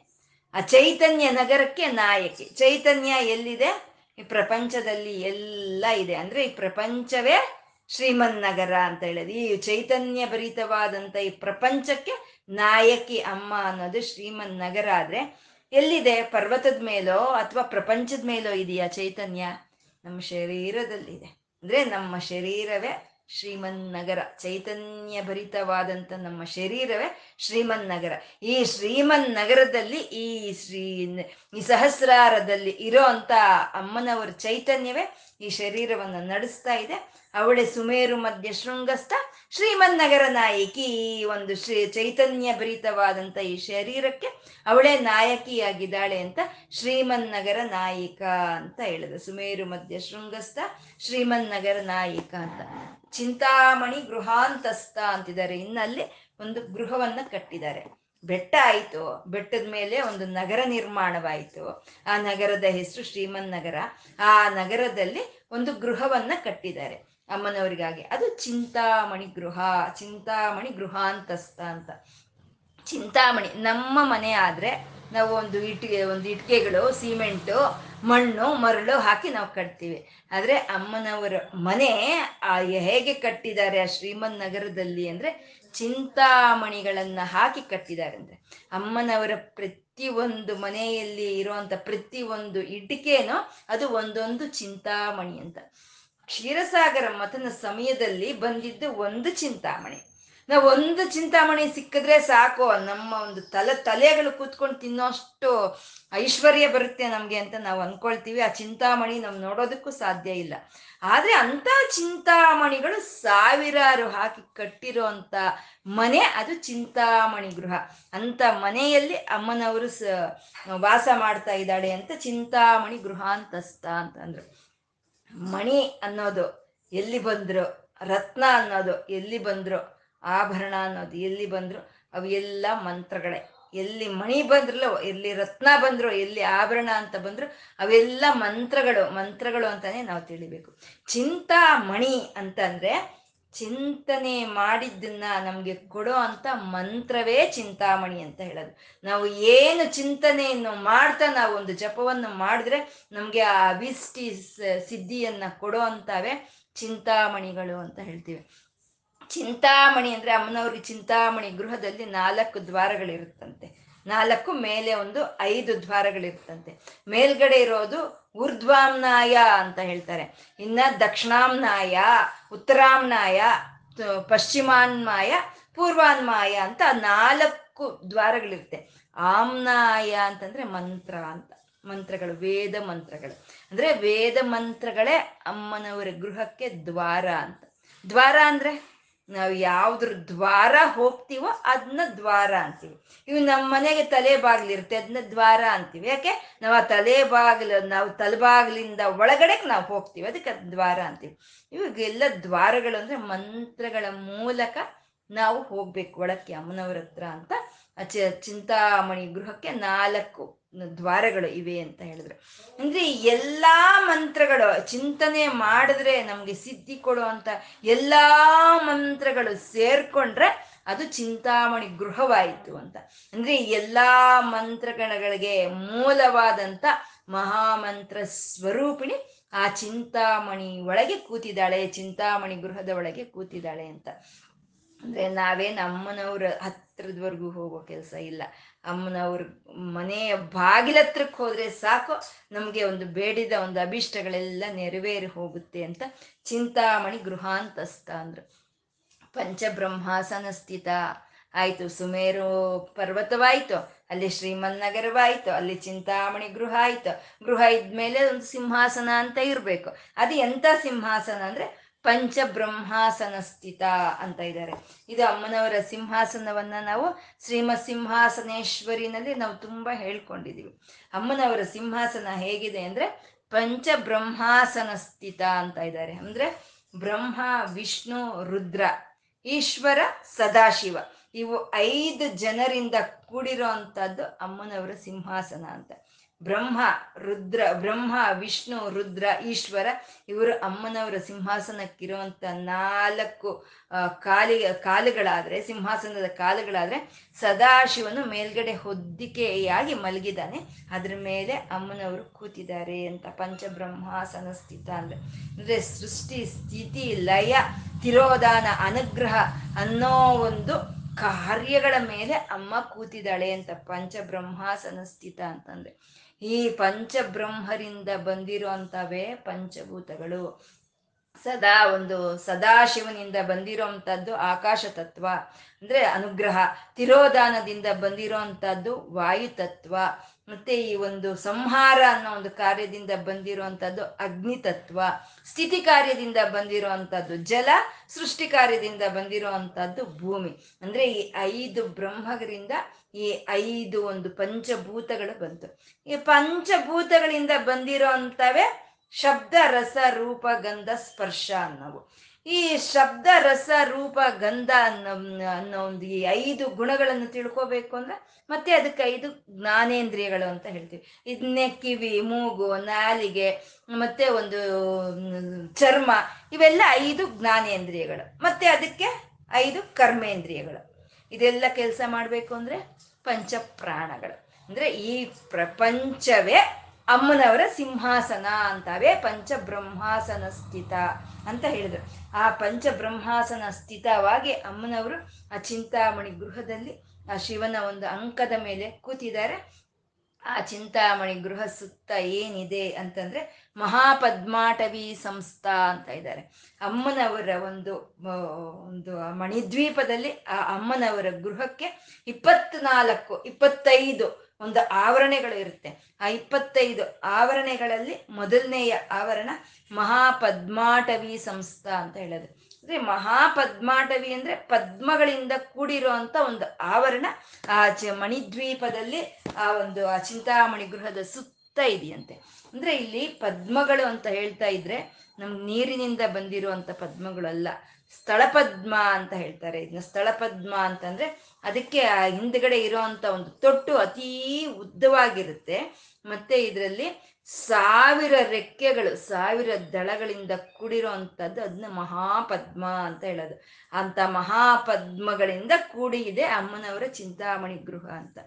[SPEAKER 1] ಆ ಚೈತನ್ಯ ನಗರಕ್ಕೆ ನಾಯಕಿ. ಚೈತನ್ಯ ಎಲ್ಲಿದೆ? ಈ ಪ್ರಪಂಚದಲ್ಲಿ ಎಲ್ಲ ಇದೆ. ಅಂದ್ರೆ ಈ ಪ್ರಪಂಚವೇ ಶ್ರೀಮನ್ನಗರ ಅಂತ ಹೇಳೋದು. ಈ ಚೈತನ್ಯ ಭರಿತವಾದಂತ ಈ ಪ್ರಪಂಚಕ್ಕೆ ನಾಯಕಿ ಅಮ್ಮ ಅನ್ನೋದು ಶ್ರೀಮನ್ ನಗರ ಆದ್ರೆ ಎಲ್ಲಿದೆ? ಪರ್ವತದ ಮೇಲೋ ಅಥವಾ ಪ್ರಪಂಚದ ಮೇಲೋ ಇದೆಯಾ ಚೈತನ್ಯ? ನಮ್ಮ ಶರೀರದಲ್ಲಿದೆ. ಅಂದ್ರೆ ನಮ್ಮ ಶರೀರವೇ ಶ್ರೀಮನ್ ನಗರ ಚೈತನ್ಯ ಭರಿತವಾದಂಥ ನಮ್ಮ ಶರೀರವೇ ಶ್ರೀಮನ್ ನಗರ ಈ ಶ್ರೀಮನ್ ನಗರದಲ್ಲಿ ಈ ಶ್ರೀ ಈ ಸಹಸ್ರಾರದಲ್ಲಿ ಇರೋ ಅಂತ ಅಮ್ಮನವರ ಚೈತನ್ಯವೇ ಈ ಶರೀರವನ್ನು ನಡೆಸ್ತಾ ಇದೆ. ಅವಳೇ ಸುಮೇರು ಮಧ್ಯ ಶೃಂಗಸ್ಥ ಶ್ರೀಮನ್ ನಗರ ನಾಯಕಿ. ಈ ಒಂದು ಶ್ರೀ ಚೈತನ್ಯ ಭರಿತವಾದಂಥ ಈ ಶರೀರಕ್ಕೆ ಅವಳೇ ನಾಯಕಿಯಾಗಿದ್ದಾಳೆ ಅಂತ ಶ್ರೀಮನ್ ನಗರ ನಾಯಿಕ ಅಂತ ಹೇಳಿದ. ಸುಮೇರು ಮಧ್ಯ ಶೃಂಗಸ್ಥ ಶ್ರೀಮನ್ ನಗರ ನಾಯಿಕ ಅಂತ. ಚಿಂತಾಮಣಿ ಗೃಹಾಂತಸ್ಥ ಅಂತಿದ್ದಾರೆ. ಇನ್ನಲ್ಲಿ ಒಂದು ಗೃಹವನ್ನ ಕಟ್ಟಿದ್ದಾರೆ. ಬೆಟ್ಟ ಆಯಿತು. ಬೆಟ್ಟದ ಮೇಲೆ ಒಂದು ನಗರ ನಿರ್ಮಾಣವಾಯಿತು. ಆ ನಗರದ ಹೆಸರು ಶ್ರೀಮನ್ ನಗರ ಆ ನಗರದಲ್ಲಿ ಒಂದು ಗೃಹವನ್ನ ಕಟ್ಟಿದ್ದಾರೆ. ಅಮ್ಮನವರಿಗಾಗಿ. ಅದು ಚಿಂತಾಮಣಿ ಗೃಹ, ಚಿಂತಾಮಣಿ ಗೃಹಾಂತಸ್ಥ ಅಂತ. ಚಿಂತಾಮಣಿ, ನಮ್ಮ ಮನೆ ಆದ್ರೆ ನಾವು ಒಂದು ಇಟ್ಟಿಗೆ ಒಂದು ಇಟ್ಟಿಗೆಗಳು ಸಿಮೆಂಟು, ಮಣ್ಣು, ಮರಳು ಹಾಕಿ ನಾವು ಕಟ್ತೀವಿ. ಆದ್ರೆ ಅಮ್ಮನವರ ಮನೆ ಹೇಗೆ ಕಟ್ಟಿದ್ದಾರೆ, ಆ ಶ್ರೀಮನ್ ನಗರದಲ್ಲಿ ಅಂದ್ರೆ ಚಿಂತಾಮಣಿಗಳನ್ನು ಹಾಕಿ ಕಟ್ಟಿದ್ದಾರೆ ಅಂದ್ರೆ ಅಮ್ಮನವರ ಪ್ರತಿಯೊಂದು ಮನೆಯಲ್ಲಿ ಇರುವಂತ ಪ್ರತಿಯೊಂದು ಇಟಿಕೆನೋ ಅದು ಒಂದೊಂದು ಚಿಂತಾಮಣಿ ಅಂತ. ಕ್ಷೀರಸಾಗರ ಮತನ ಸಮಯದಲ್ಲಿ ಬಂದಿದ್ದು ಒಂದು ಚಿಂತಾಮಣಿ. ನಾವು ಒಂದು ಚಿಂತಾಮಣಿ ಸಿಕ್ಕಿದ್ರೆ ಸಾಕು, ನಮ್ಮ ಒಂದು ತಲೆ ತಲೆಗಳು ಕೂತ್ಕೊಂಡು ತಿನ್ನೋಷ್ಟು ಐಶ್ವರ್ಯ ಬರುತ್ತೆ ನಮಗೆ ಅಂತ ನಾವು ಅನ್ಕೊಳ್ತೀವಿ. ಆ ಚಿಂತಾಮಣಿ ನಾವು ನೋಡೋದಕ್ಕೂ ಸಾಧ್ಯ ಇಲ್ಲ. ಆದ್ರೆ ಅಂತ ಚಿಂತಾಮಣಿಗಳು ಸಾವಿರಾರು ಹಾಕಿ ಕಟ್ಟಿರೋ ಅಂತ ಮನೆ ಅದು ಚಿಂತಾಮಣಿ ಗೃಹ. ಅಂತ ಮನೆಯಲ್ಲಿ ಅಮ್ಮನವರು ಸ ವಾಸ ಮಾಡ್ತಾ ಇದ್ದಾಳೆ ಅಂತ ಚಿಂತಾಮಣಿ ಗೃಹಾಂತಸ್ಥ ಅಂತ ಅಂದ್ರು. ಮಣಿ ಅನ್ನೋದು ಎಲ್ಲಿ ಬಂದ್ರು, ರತ್ನ ಅನ್ನೋದು ಎಲ್ಲಿ ಬಂದ್ರು, ಆಭರಣ ಅನ್ನೋದು ಎಲ್ಲಿ ಬಂದ್ರು, ಅವು ಎಲ್ಲ ಮಂತ್ರಗಳೇ. ಎಲ್ಲಿ ಮಣಿ ಬಂದ್ರಲ್ಲ, ಎಲ್ಲಿ ರತ್ನ ಬಂದ್ರು, ಎಲ್ಲಿ ಆಭರಣ ಅಂತ ಬಂದ್ರು, ಅವೆಲ್ಲ ಮಂತ್ರಗಳು ಮಂತ್ರಗಳು ಅಂತಾನೆ ನಾವು ತಿಳಿಬೇಕು. ಚಿಂತಾಮಣಿ ಅಂತಂದ್ರೆ ಚಿಂತನೆ ಮಾಡಿದ್ದನ್ನ ನಮ್ಗೆ ಕೊಡೋ ಅಂತ ಮಂತ್ರವೇ ಚಿಂತಾಮಣಿ ಅಂತ ಹೇಳೋದು. ನಾವು ಏನು ಚಿಂತನೆಯನ್ನು ಮಾಡ್ತಾ ನಾವು ಒಂದು ಜಪವನ್ನು ಮಾಡಿದ್ರೆ ನಮ್ಗೆ ಆ ಅಭಿಷ್ಟಿ ಸಿದ್ಧಿಯನ್ನ ಕೊಡೋ ಅಂತವೇ ಚಿಂತಾಮಣಿಗಳು ಅಂತ ಹೇಳ್ತೀವಿ. ಚಿಂತಾಮಣಿ ಅಂದ್ರೆ ಅಮ್ಮನವ್ರಿಗೆ ಚಿಂತಾಮಣಿ ಗೃಹದಲ್ಲಿ ನಾಲ್ಕು ದ್ವಾರಗಳಿರುತ್ತಂತೆ. ನಾಲ್ಕು ಮೇಲೆ ಒಂದು ಐದು ದ್ವಾರಗಳಿರುತ್ತಂತೆ. ಮೇಲ್ಗಡೆ ಇರೋದು ಊರ್ಧ್ವಾಮ್ನಾಯ ಅಂತ ಹೇಳ್ತಾರೆ. ಇನ್ನ ದಕ್ಷಿಣಾಮ್ನಾಯ, ಉತ್ತರಾಮ್ನಾಯ ಪಶ್ಚಿಮಾನ್ಮಾಯ, ಪೂರ್ವಾನ್ಮಾಯ ಅಂತ ನಾಲ್ಕು ದ್ವಾರಗಳಿರುತ್ತೆ. ಆಮ್ನಾಯ ಅಂತಂದ್ರೆ ಮಂತ್ರ ಅಂತ. ಮಂತ್ರಗಳು, ವೇದ ಮಂತ್ರಗಳು. ಅಂದ್ರೆ ವೇದ ಮಂತ್ರಗಳೇ ಅಮ್ಮನವರ ಗೃಹಕ್ಕೆ ದ್ವಾರ ಅಂತ. ದ್ವಾರ ಅಂದ್ರೆ? ನಾವು ಯಾವ್ದ್ರ ದ್ವಾರ ಹೋಗ್ತೀವೋ ಅದನ್ನ ದ್ವಾರ ಅಂತೀವಿ. ಇವು ನಮ್ಮ ಮನೆಗೆ ತಲೆ ಬಾಗಿಲಿರುತ್ತೆ ಅದನ್ನ ದ್ವಾರ ಅಂತೀವಿ. ಯಾಕೆ? ನಾವು ಆ ತಲೆ ಬಾಗಿಲು, ನಾವು ತಲೆಬಾಗಿಲಿಂದ ಒಳಗಡೆ ನಾವು ಹೋಗ್ತೀವಿ, ಅದಕ್ಕೆ ಅದ್ ದ್ವಾರ ಅಂತೀವಿ. ಇವಾಗೆಲ್ಲ ದ್ವಾರಗಳು ಅಂದ್ರೆ ಮಂತ್ರಗಳ ಮೂಲಕ ನಾವು ಹೋಗ್ಬೇಕು, ಒಳಕ್ಕೆ ಅಮ್ಮನವ್ರ ಹತ್ರ ಅಂತ. ಚಿಂತಾಮಣಿ ಗೃಹಕ್ಕೆ ನಾಲ್ಕು ದ್ವಾರಗಳು ಇವೆ ಅಂತ ಹೇಳಿದ್ರು. ಅಂದ್ರೆ ಎಲ್ಲಾ ಮಂತ್ರಗಳು ಚಿಂತನೆ ಮಾಡಿದ್ರೆ ನಮ್ಗೆ ಸಿದ್ಧಿ ಕೊಡುವಂತ ಎಲ್ಲಾ ಮಂತ್ರಗಳು ಸೇರ್ಕೊಂಡ್ರೆ ಅದು ಚಿಂತಾಮಣಿ ಗೃಹವಾಯಿತು ಅಂತ. ಅಂದ್ರೆ ಎಲ್ಲಾ ಮಂತ್ರಗಣಗಳಿಗೆ ಮೂಲವಾದಂತ ಮಹಾಮಂತ್ರ ಸ್ವರೂಪಿಣಿ ಆ ಚಿಂತಾಮಣಿ ಒಳಗೆ ಕೂತಿದ್ದಾಳೆ, ಚಿಂತಾಮಣಿ ಗೃಹದ ಒಳಗೆ ಕೂತಿದ್ದಾಳೆ ಅಂತ. ಅಂದ್ರೆ ನಾವೇ ನಮ್ಮನವ್ರ ಹತ್ರದವರೆಗೂ ಹೋಗೋ ಕೆಲಸ ಇಲ್ಲ. ಅಮ್ಮನವ್ರ ಮನೆಯ ಬಾಗಿಲತ್ರಕ್ಕೆ ಹೋದ್ರೆ ಸಾಕು. ನಮಗೆ ಒಂದು ಬೇಡಿದ ಒಂದು ಅಭಿಷ್ಟಗಳೆಲ್ಲ ನೆರವೇರಿ ಹೋಗುತ್ತೆ ಅಂತ ಚಿಂತಾಮಣಿ ಗೃಹಾಂತಸ್ಥ ಅಂದ್ರು. ಪಂಚಬ್ರಹ್ಮಾಸನ ಸ್ಥಿತ ಆಯಿತು, ಸುಮೇರು ಪರ್ವತವಾಯಿತು, ಅಲ್ಲಿ ಶ್ರೀಮನ್ನಗರವಾಯ್ತು, ಅಲ್ಲಿ ಚಿಂತಾಮಣಿ ಗೃಹ ಆಯಿತು. ಗೃಹ ಇದ್ಮೇಲೆ ಒಂದು ಸಿಂಹಾಸನ ಅಂತ ಇರಬೇಕು. ಅದು ಎಂತ ಸಿಂಹಾಸನ ಅಂದ್ರೆ ಪಂಚಬ್ರಹ್ಮಾಸನ ಸ್ಥಿತ ಅಂತ ಇದ್ದಾರೆ. ಇದು ಅಮ್ಮನವರ ಸಿಂಹಾಸನವನ್ನ ನಾವು ಶ್ರೀಮ ಸಿಂಹಾಸನೇಶ್ವರಿನಲ್ಲಿ ನಾವು ತುಂಬಾ ಹೇಳ್ಕೊಂಡಿದೀವಿ. ಅಮ್ಮನವರ ಸಿಂಹಾಸನ ಹೇಗಿದೆ ಅಂದ್ರೆ ಪಂಚಬ್ರಹ್ಮಾಸನ ಸ್ಥಿತ ಅಂತ ಇದ್ದಾರೆ. ಅಂದ್ರೆ ಬ್ರಹ್ಮ, ವಿಷ್ಣು, ರುದ್ರ, ಈಶ್ವರ, ಸದಾಶಿವ. ಇವು ಐದು ಜನರಿಂದ ಕೂಡಿರೋ ಅಮ್ಮನವರ ಸಿಂಹಾಸನ ಅಂತ. ಬ್ರಹ್ಮ, ರುದ್ರ, ಬ್ರಹ್ಮ, ವಿಷ್ಣು, ರುದ್ರ, ಈಶ್ವರ ಇವರು ಅಮ್ಮನವರ ಸಿಂಹಾಸನಕ್ಕಿರುವಂತ ನಾಲ್ಕು ಕಾಲಿ, ಕಾಲುಗಳಾದ್ರೆ, ಸಿಂಹಾಸನದ ಕಾಲುಗಳಾದ್ರೆ ಸದಾಶಿವನು ಮೇಲ್ಗಡೆ ಹೊದ್ದಿಕೆಯಾಗಿ ಮಲಗಿದ್ದಾನೆ. ಅದ್ರ ಮೇಲೆ ಅಮ್ಮನವರು ಕೂತಿದ್ದಾರೆ ಅಂತ ಪಂಚಬ್ರಹ್ಮಾಸನ ಸ್ಥಿತ ಅಂದ್ರೆ ಅಂದ್ರೆ ಸೃಷ್ಟಿ, ಸ್ಥಿತಿ, ಲಯ, ತಿರೋಧಾನ, ಅನುಗ್ರಹ ಅನ್ನೋ ಒಂದು ಕಾರ್ಯಗಳ ಮೇಲೆ ಅಮ್ಮ ಕೂತಿದ್ದಾಳೆ ಅಂತ ಪಂಚಬ್ರಹ್ಮಾಸನ ಸ್ಥಿತ ಅಂತಂದ್ರೆ. ಈ ಪಂಚಬ್ರಹ್ಮರಿಂದ ಬಂದಿರುವಂತವೇ ಪಂಚಭೂತಗಳು. ಸದಾ ಒಂದು ಸದಾಶಿವನಿಂದ ಬಂದಿರೋಂಥದ್ದು ಆಕಾಶ ತತ್ವ, ಅಂದ್ರೆ ಅನುಗ್ರಹ, ತಿರೋಧಾನದಿಂದ ಬಂದಿರೋಂಥದ್ದು ವಾಯು ತತ್ವ, ಮತ್ತೆ ಈ ಒಂದು ಸಂಹಾರ ಅನ್ನೋ ಒಂದು ಕಾರ್ಯದಿಂದ ಬಂದಿರುವಂಥದ್ದು ಅಗ್ನಿ ತತ್ವ, ಸ್ಥಿತಿ ಕಾರ್ಯದಿಂದ ಬಂದಿರುವಂಥದ್ದು ಜಲ, ಸೃಷ್ಟಿ ಕಾರ್ಯದಿಂದ ಬಂದಿರುವಂಥದ್ದು ಭೂಮಿ. ಅಂದ್ರೆ ಈ ಐದು ಬ್ರಹ್ಮಗರಿಂದ ಈ ಐದು ಒಂದು ಪಂಚಭೂತಗಳು ಬಂತು. ಈ ಪಂಚಭೂತಗಳಿಂದ ಬಂದಿರೋ ಅಂತವೇ ಶಬ್ದ, ರಸ, ರೂಪ, ಗಂಧ, ಸ್ಪರ್ಶ ಅನ್ನೋವು. ಈ ಶಬ್ದ, ರಸ, ರೂಪ, ಗಂಧ ಅನ್ನೋ ಅನ್ನೋ ಒಂದು ಈ ಐದು ಗುಣಗಳನ್ನು ತಿಳ್ಕೋಬೇಕು ಅಂದ್ರೆ ಮತ್ತೆ ಅದಕ್ಕೆ ಐದು ಜ್ಞಾನೇಂದ್ರಿಯಗಳು ಅಂತ ಹೇಳ್ತೀವಿ. ಇದನ್ನೇ ಕಿವಿ, ಮೂಗು, ನಾಲಿಗೆ, ಮತ್ತೆ ಒಂದು ಚರ್ಮ, ಇವೆಲ್ಲ ಐದು ಜ್ಞಾನೇಂದ್ರಿಯಗಳು. ಮತ್ತೆ ಅದಕ್ಕೆ ಐದು ಕರ್ಮೇಂದ್ರಿಯಗಳು. ಇದೆಲ್ಲ ಕೆಲಸ ಮಾಡಬೇಕು ಅಂದ್ರೆ ಪಂಚ ಪ್ರಾಣಗಳು ಅಂದ್ರೆ ಈ ಪ್ರಪಂಚವೇ ಅಮ್ಮನವರ ಸಿಂಹಾಸನ ಅಂತಾವೇ ಪಂಚ ಬ್ರಹ್ಮಾಸನ ಸ್ಥಿತ ಅಂತ ಹೇಳಿದರು. ಆ ಪಂಚಬ್ರಹ್ಮಾಸನ ಸ್ಥಿತವಾಗಿ ಅಮ್ಮನವರು ಆ ಚಿಂತಾಮಣಿ ಗೃಹದಲ್ಲಿ ಆ ಶಿವನ ಒಂದು ಅಂಕದ ಮೇಲೆ ಕೂತಿದ್ದಾರೆ. ಆ ಚಿಂತಾಮಣಿ ಗೃಹ ಸುತ್ತ ಏನಿದೆ ಅಂತಂದ್ರೆ ಮಹಾಪದ್ಮಾಟವಿ ಸಂಸ್ಥಾ ಅಂತ ಇದ್ದಾರೆ. ಅಮ್ಮನವರ ಒಂದು ಒಂದು ಮಣಿದ್ವೀಪದಲ್ಲಿ ಆ ಅಮ್ಮನವರ ಗೃಹಕ್ಕೆ ಇಪ್ಪತ್ನಾಲ್ಕು, ಇಪ್ಪತ್ತೈದು ಒಂದು ಆವರಣೆಗಳು ಇರುತ್ತೆ. ಆ ಇಪ್ಪತ್ತೈದು ಆವರಣೆಗಳಲ್ಲಿ ಮೊದಲನೆಯ ಆವರಣ ಮಹಾಪದ್ಮಾಟವಿ ಸಂಸ್ಥಾ ಅಂತ ಹೇಳೋದು. ಅಂದ್ರೆ ಮಹಾಪದ್ಮಾಟವಿ ಅಂದ್ರೆ ಪದ್ಮಗಳಿಂದ ಕೂಡಿರೋ ಒಂದು ಆವರಣ ಆ ಮಣಿದ್ವೀಪದಲ್ಲಿ ಆ ಒಂದು ಆ ಚಿಂತಾಮಣಿ ಗೃಹದ ಸುತ್ತ ಇದೆಯಂತೆ. ಅಂದ್ರೆ ಇಲ್ಲಿ ಪದ್ಮಗಳು ಅಂತ ಹೇಳ್ತಾ ಇದ್ರೆ ನಮ್ಗೆ ನೀರಿನಿಂದ ಬಂದಿರುವಂತ ಪದ್ಮಗಳಲ್ಲ ಸ್ಥಳಪದ್ಮ ಅಂತ ಹೇಳ್ತಾರೆ. ಇದನ್ನ ಸ್ಥಳಪದ್ಮ ಅಂತಂದ್ರೆ ಅದಕ್ಕೆ ಆ ಹಿಂದ್ಗಡೆ ಇರೋವಂಥ ಒಂದು ತೊಟ್ಟು ಅತೀ ಉದ್ದವಾಗಿರುತ್ತೆ. ಮತ್ತೆ ಇದರಲ್ಲಿ ಸಾವಿರ ರೆಕ್ಕೆಗಳು, ಸಾವಿರ ದಳಗಳಿಂದ ಕೂಡಿರೋ ಅಂಥದ್ದು ಅದನ್ನ ಮಹಾಪದ್ಮ ಅಂತ ಹೇಳೋದು. ಅಂತ ಮಹಾಪದ್ಮಗಳಿಂದ ಕೂಡಿ ಇದೆ ಅಮ್ಮನವರ ಚಿಂತಾಮಣಿ ಗೃಹ ಅಂತ.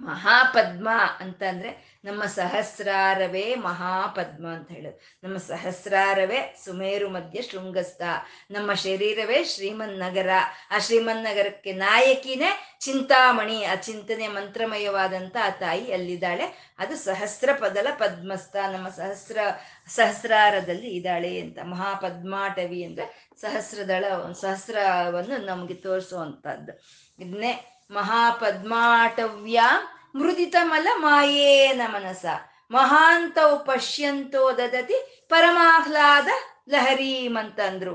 [SPEAKER 1] ಮಹಾಪದ್ಮ ಅಂತಂದ್ರೆ ನಮ್ಮ ಸಹಸ್ರಾರವೇ ಮಹಾಪದ್ಮ ಅಂತ ಹೇಳೋದು. ನಮ್ಮ ಸಹಸ್ರಾರವೇ ಸುಮೇರು ಮಧ್ಯ ಶೃಂಗಸ್ಥ. ನಮ್ಮ ಶರೀರವೇ ಶ್ರೀಮನ್ ನಗರ ಆ ಶ್ರೀಮನ್ ನಗರಕ್ಕೆ ನಾಯಕಿನೇ ಚಿಂತಾಮಣಿ. ಆ ಚಿಂತನೆ ಮಂತ್ರಮಯವಾದಂಥ ಆ ತಾಯಿ ಅಲ್ಲಿದ್ದಾಳೆ. ಅದು ಸಹಸ್ರ ಪದಲ ಪದ್ಮಸ್ಥ. ನಮ್ಮ ಸಹಸ್ರ, ಸಹಸ್ರಾರದಲ್ಲಿ ಇದ್ದಾಳೆ ಅಂತ. ಮಹಾಪದ್ಮಾಟವಿ ಅಂದರೆ ಸಹಸ್ರದಳ, ಸಹಸ್ರವನ್ನು ನಮಗೆ ತೋರಿಸುವಂಥದ್ದು. ಇದನ್ನೇ ಮಹಾಪದ್ಮಾಟವ್ಯ ಮೃದಿತಮಲ ಮಾಯೇನ ಮನಸ ಮಹಾಂತೌ ಪಶ್ಯಂತೋ ದದತಿ ಪರಮಾಹ್ಲಾದ ಲಹರೀಂ ಅಂತಂದ್ರು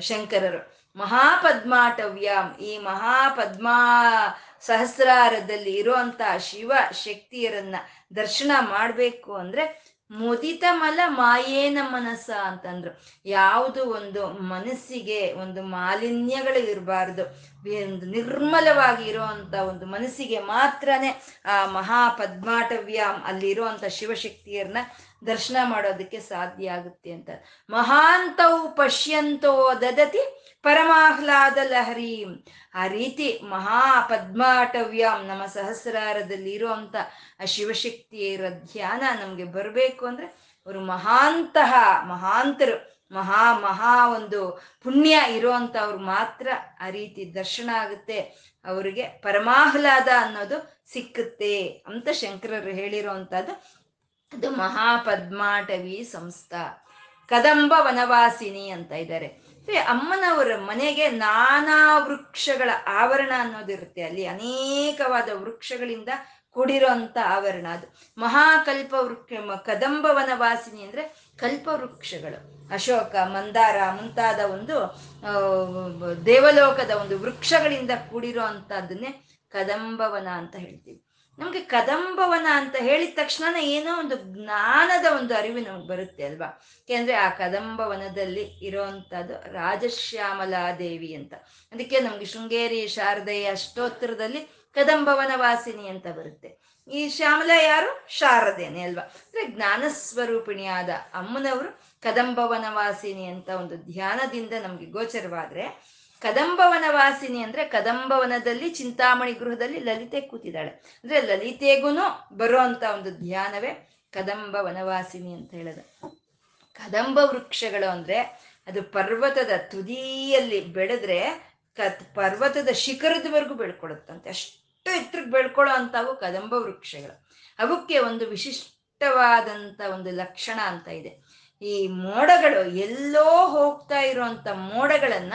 [SPEAKER 1] ಶಂಕರರು. ಮಹಾಪದ್ಮಾಟವ್ಯಾಂ ಈ ಮಹಾಪದ್ಮಾ ಸಹಸ್ರಾರದಲ್ಲಿ ಇರುವಂತಹ ಶಿವ ಶಕ್ತಿಯರನ್ನ ದರ್ಶನ ಮಾಡಬೇಕು ಅಂದ್ರೆ ಮುದಿತ ಮಲ ಮಾಯೇನ ಮನಸ್ಸ ಅಂತಂದ್ರು. ಯಾವುದು ಒಂದು ಮನಸ್ಸಿಗೆ ಒಂದು ಮಾಲಿನ್ಯಗಳು ಇರಬಾರ್ದು. ಒಂದು ನಿರ್ಮಲವಾಗಿ ಇರುವಂತ ಒಂದು ಮನಸ್ಸಿಗೆ ಮಾತ್ರನೇ ಆ ಮಹಾ ಅಲ್ಲಿ ಇರುವಂತ ಶಿವಶಕ್ತಿಯರನ್ನ ದರ್ಶನ ಮಾಡೋದಕ್ಕೆ ಸಾಧ್ಯ ಆಗುತ್ತೆ ಅಂತ. ಮಹಾಂತವು ಪಶ್ಯಂತೋ ದದತಿ ಪರಮಾಹ್ಲಾದ ಲಹರಿ. ಆ ರೀತಿ ಮಹಾ ಪದ್ಮಾಟವ್ಯಂ ನಮ್ಮ ಸಹಸ್ರಾರದಲ್ಲಿ ಇರುವಂತ ಆ ಶಿವಶಕ್ತಿಯರ ಧ್ಯಾನ ನಮ್ಗೆ ಬರಬೇಕು ಅಂದ್ರೆ ಅವರು ಮಹಾಂತಹ, ಮಹಾಂತರು, ಮಹಾ ಮಹಾ ಒಂದು ಪುಣ್ಯ ಇರುವಂತವ್ರು ಮಾತ್ರ ಆ ರೀತಿ ದರ್ಶನ ಆಗುತ್ತೆ. ಅವರಿಗೆ ಪರಮಾಹ್ಲಾದ ಅನ್ನೋದು ಸಿಕ್ಕುತ್ತೆ ಅಂತ ಶಂಕರರು ಹೇಳಿರುವಂತದ್ದು ಅದು ಮಹಾಪದ್ಮಾಟವಿ ಸಂಸ್ಥಾ. ಕದಂಬ ವನವಾಸಿನಿ ಅಂತ ಇದ್ದಾರೆ. ಅಮ್ಮನವರ ಮನೆಗೆ ನಾನಾ ವೃಕ್ಷಗಳ ಆವರಣ ಅನ್ನೋದಿರುತ್ತೆ ಅಲ್ಲಿ ಅನೇಕವಾದ ವೃಕ್ಷಗಳಿಂದ ಕೂಡಿರೋಂಥ ಆವರಣ ಅದು. ಮಹಾಕಲ್ಪ ವೃಕ್ಷ ಕದಂಬ ವನವಾಸಿನಿ ಅಂದ್ರೆ ಕಲ್ಪ ವೃಕ್ಷಗಳು. ಅಶೋಕ, ಮಂದಾರ ಮುಂತಾದ ಒಂದು ದೇವಲೋಕದ ಒಂದು ವೃಕ್ಷಗಳಿಂದ ಕೂಡಿರೋ ಅಂತದನ್ನೇ ಕದಂಬವನ ಅಂತ ಹೇಳ್ತೀವಿ. ನಮ್ಗೆ ಕದಂಬವನ ಅಂತ ಹೇಳಿದ ತಕ್ಷಣ ಏನೋ ಒಂದು ಜ್ಞಾನದ ಒಂದು ಅರಿವು ನಮ್ಗೆ ಬರುತ್ತೆ ಅಲ್ವಾ? ಯಾಕೆಂದ್ರೆ ಆ ಕದಂಬವನದಲ್ಲಿ ಇರೋವಂಥದ್ದು ರಾಜಶ್ಯಾಮಲಾದೇವಿ ಅಂತ. ಅದಕ್ಕೆ ನಮ್ಗೆ ಶೃಂಗೇರಿ ಶಾರದೆಯ ಅಷ್ಟೋತ್ತರದಲ್ಲಿ ಕದಂಬವನ ವಾಸಿನಿ ಅಂತ ಬರುತ್ತೆ. ಈ ಶ್ಯಾಮಲ ಯಾರು? ಶಾರದೇನೆ ಅಲ್ವಾ? ಅಂದ್ರೆ ಜ್ಞಾನ ಸ್ವರೂಪಿಣಿಯಾದ ಅಮ್ಮನವರು ಕದಂಬವನ ವಾಸಿನಿ ಅಂತ ಒಂದು ಧ್ಯಾನದಿಂದ ನಮ್ಗೆ ಗೋಚರವಾದ್ರೆ ಕದಂಬವನ ವಾಸಿನಿ ಅಂದ್ರೆ ಕದಂಬವನದಲ್ಲಿ ಚಿಂತಾಮಣಿ ಗೃಹದಲ್ಲಿ ಲಲಿತೆ ಕೂತಿದ್ದಾಳೆ. ಅಂದ್ರೆ ಲಲಿತೆಗೂ ಬರೋ ಅಂತ ಒಂದು ಧ್ಯಾನವೇ ಕದಂಬ ವನವಾಸಿನಿ ಅಂತ ಹೇಳೋದು. ಕದಂಬ ವೃಕ್ಷಗಳು ಅಂದ್ರೆ ಅದು ಪರ್ವತದ ತುದಿಯಲ್ಲಿ ಬೆಳೆದ್ರೆ ಕತ್ ಪರ್ವತದ ಶಿಖರದವರೆಗೂ ಬೆಳ್ಕೊಳುತ್ತಂತೆ. ಅಷ್ಟು ಎತ್ತರಕ್ಕೆ ಬೆಳ್ಕೊಳ್ಳೋ ಅಂತವು ಕದಂಬ ವೃಕ್ಷಗಳು. ಅವಕ್ಕೆ ಒಂದು ವಿಶಿಷ್ಟವಾದಂತ ಒಂದು ಲಕ್ಷಣ ಅಂತ ಇದೆ. ಈ ಮೋಡಗಳು ಎಲ್ಲೋ ಹೋಗ್ತಾ ಇರುವಂತ ಮೋಡಗಳನ್ನ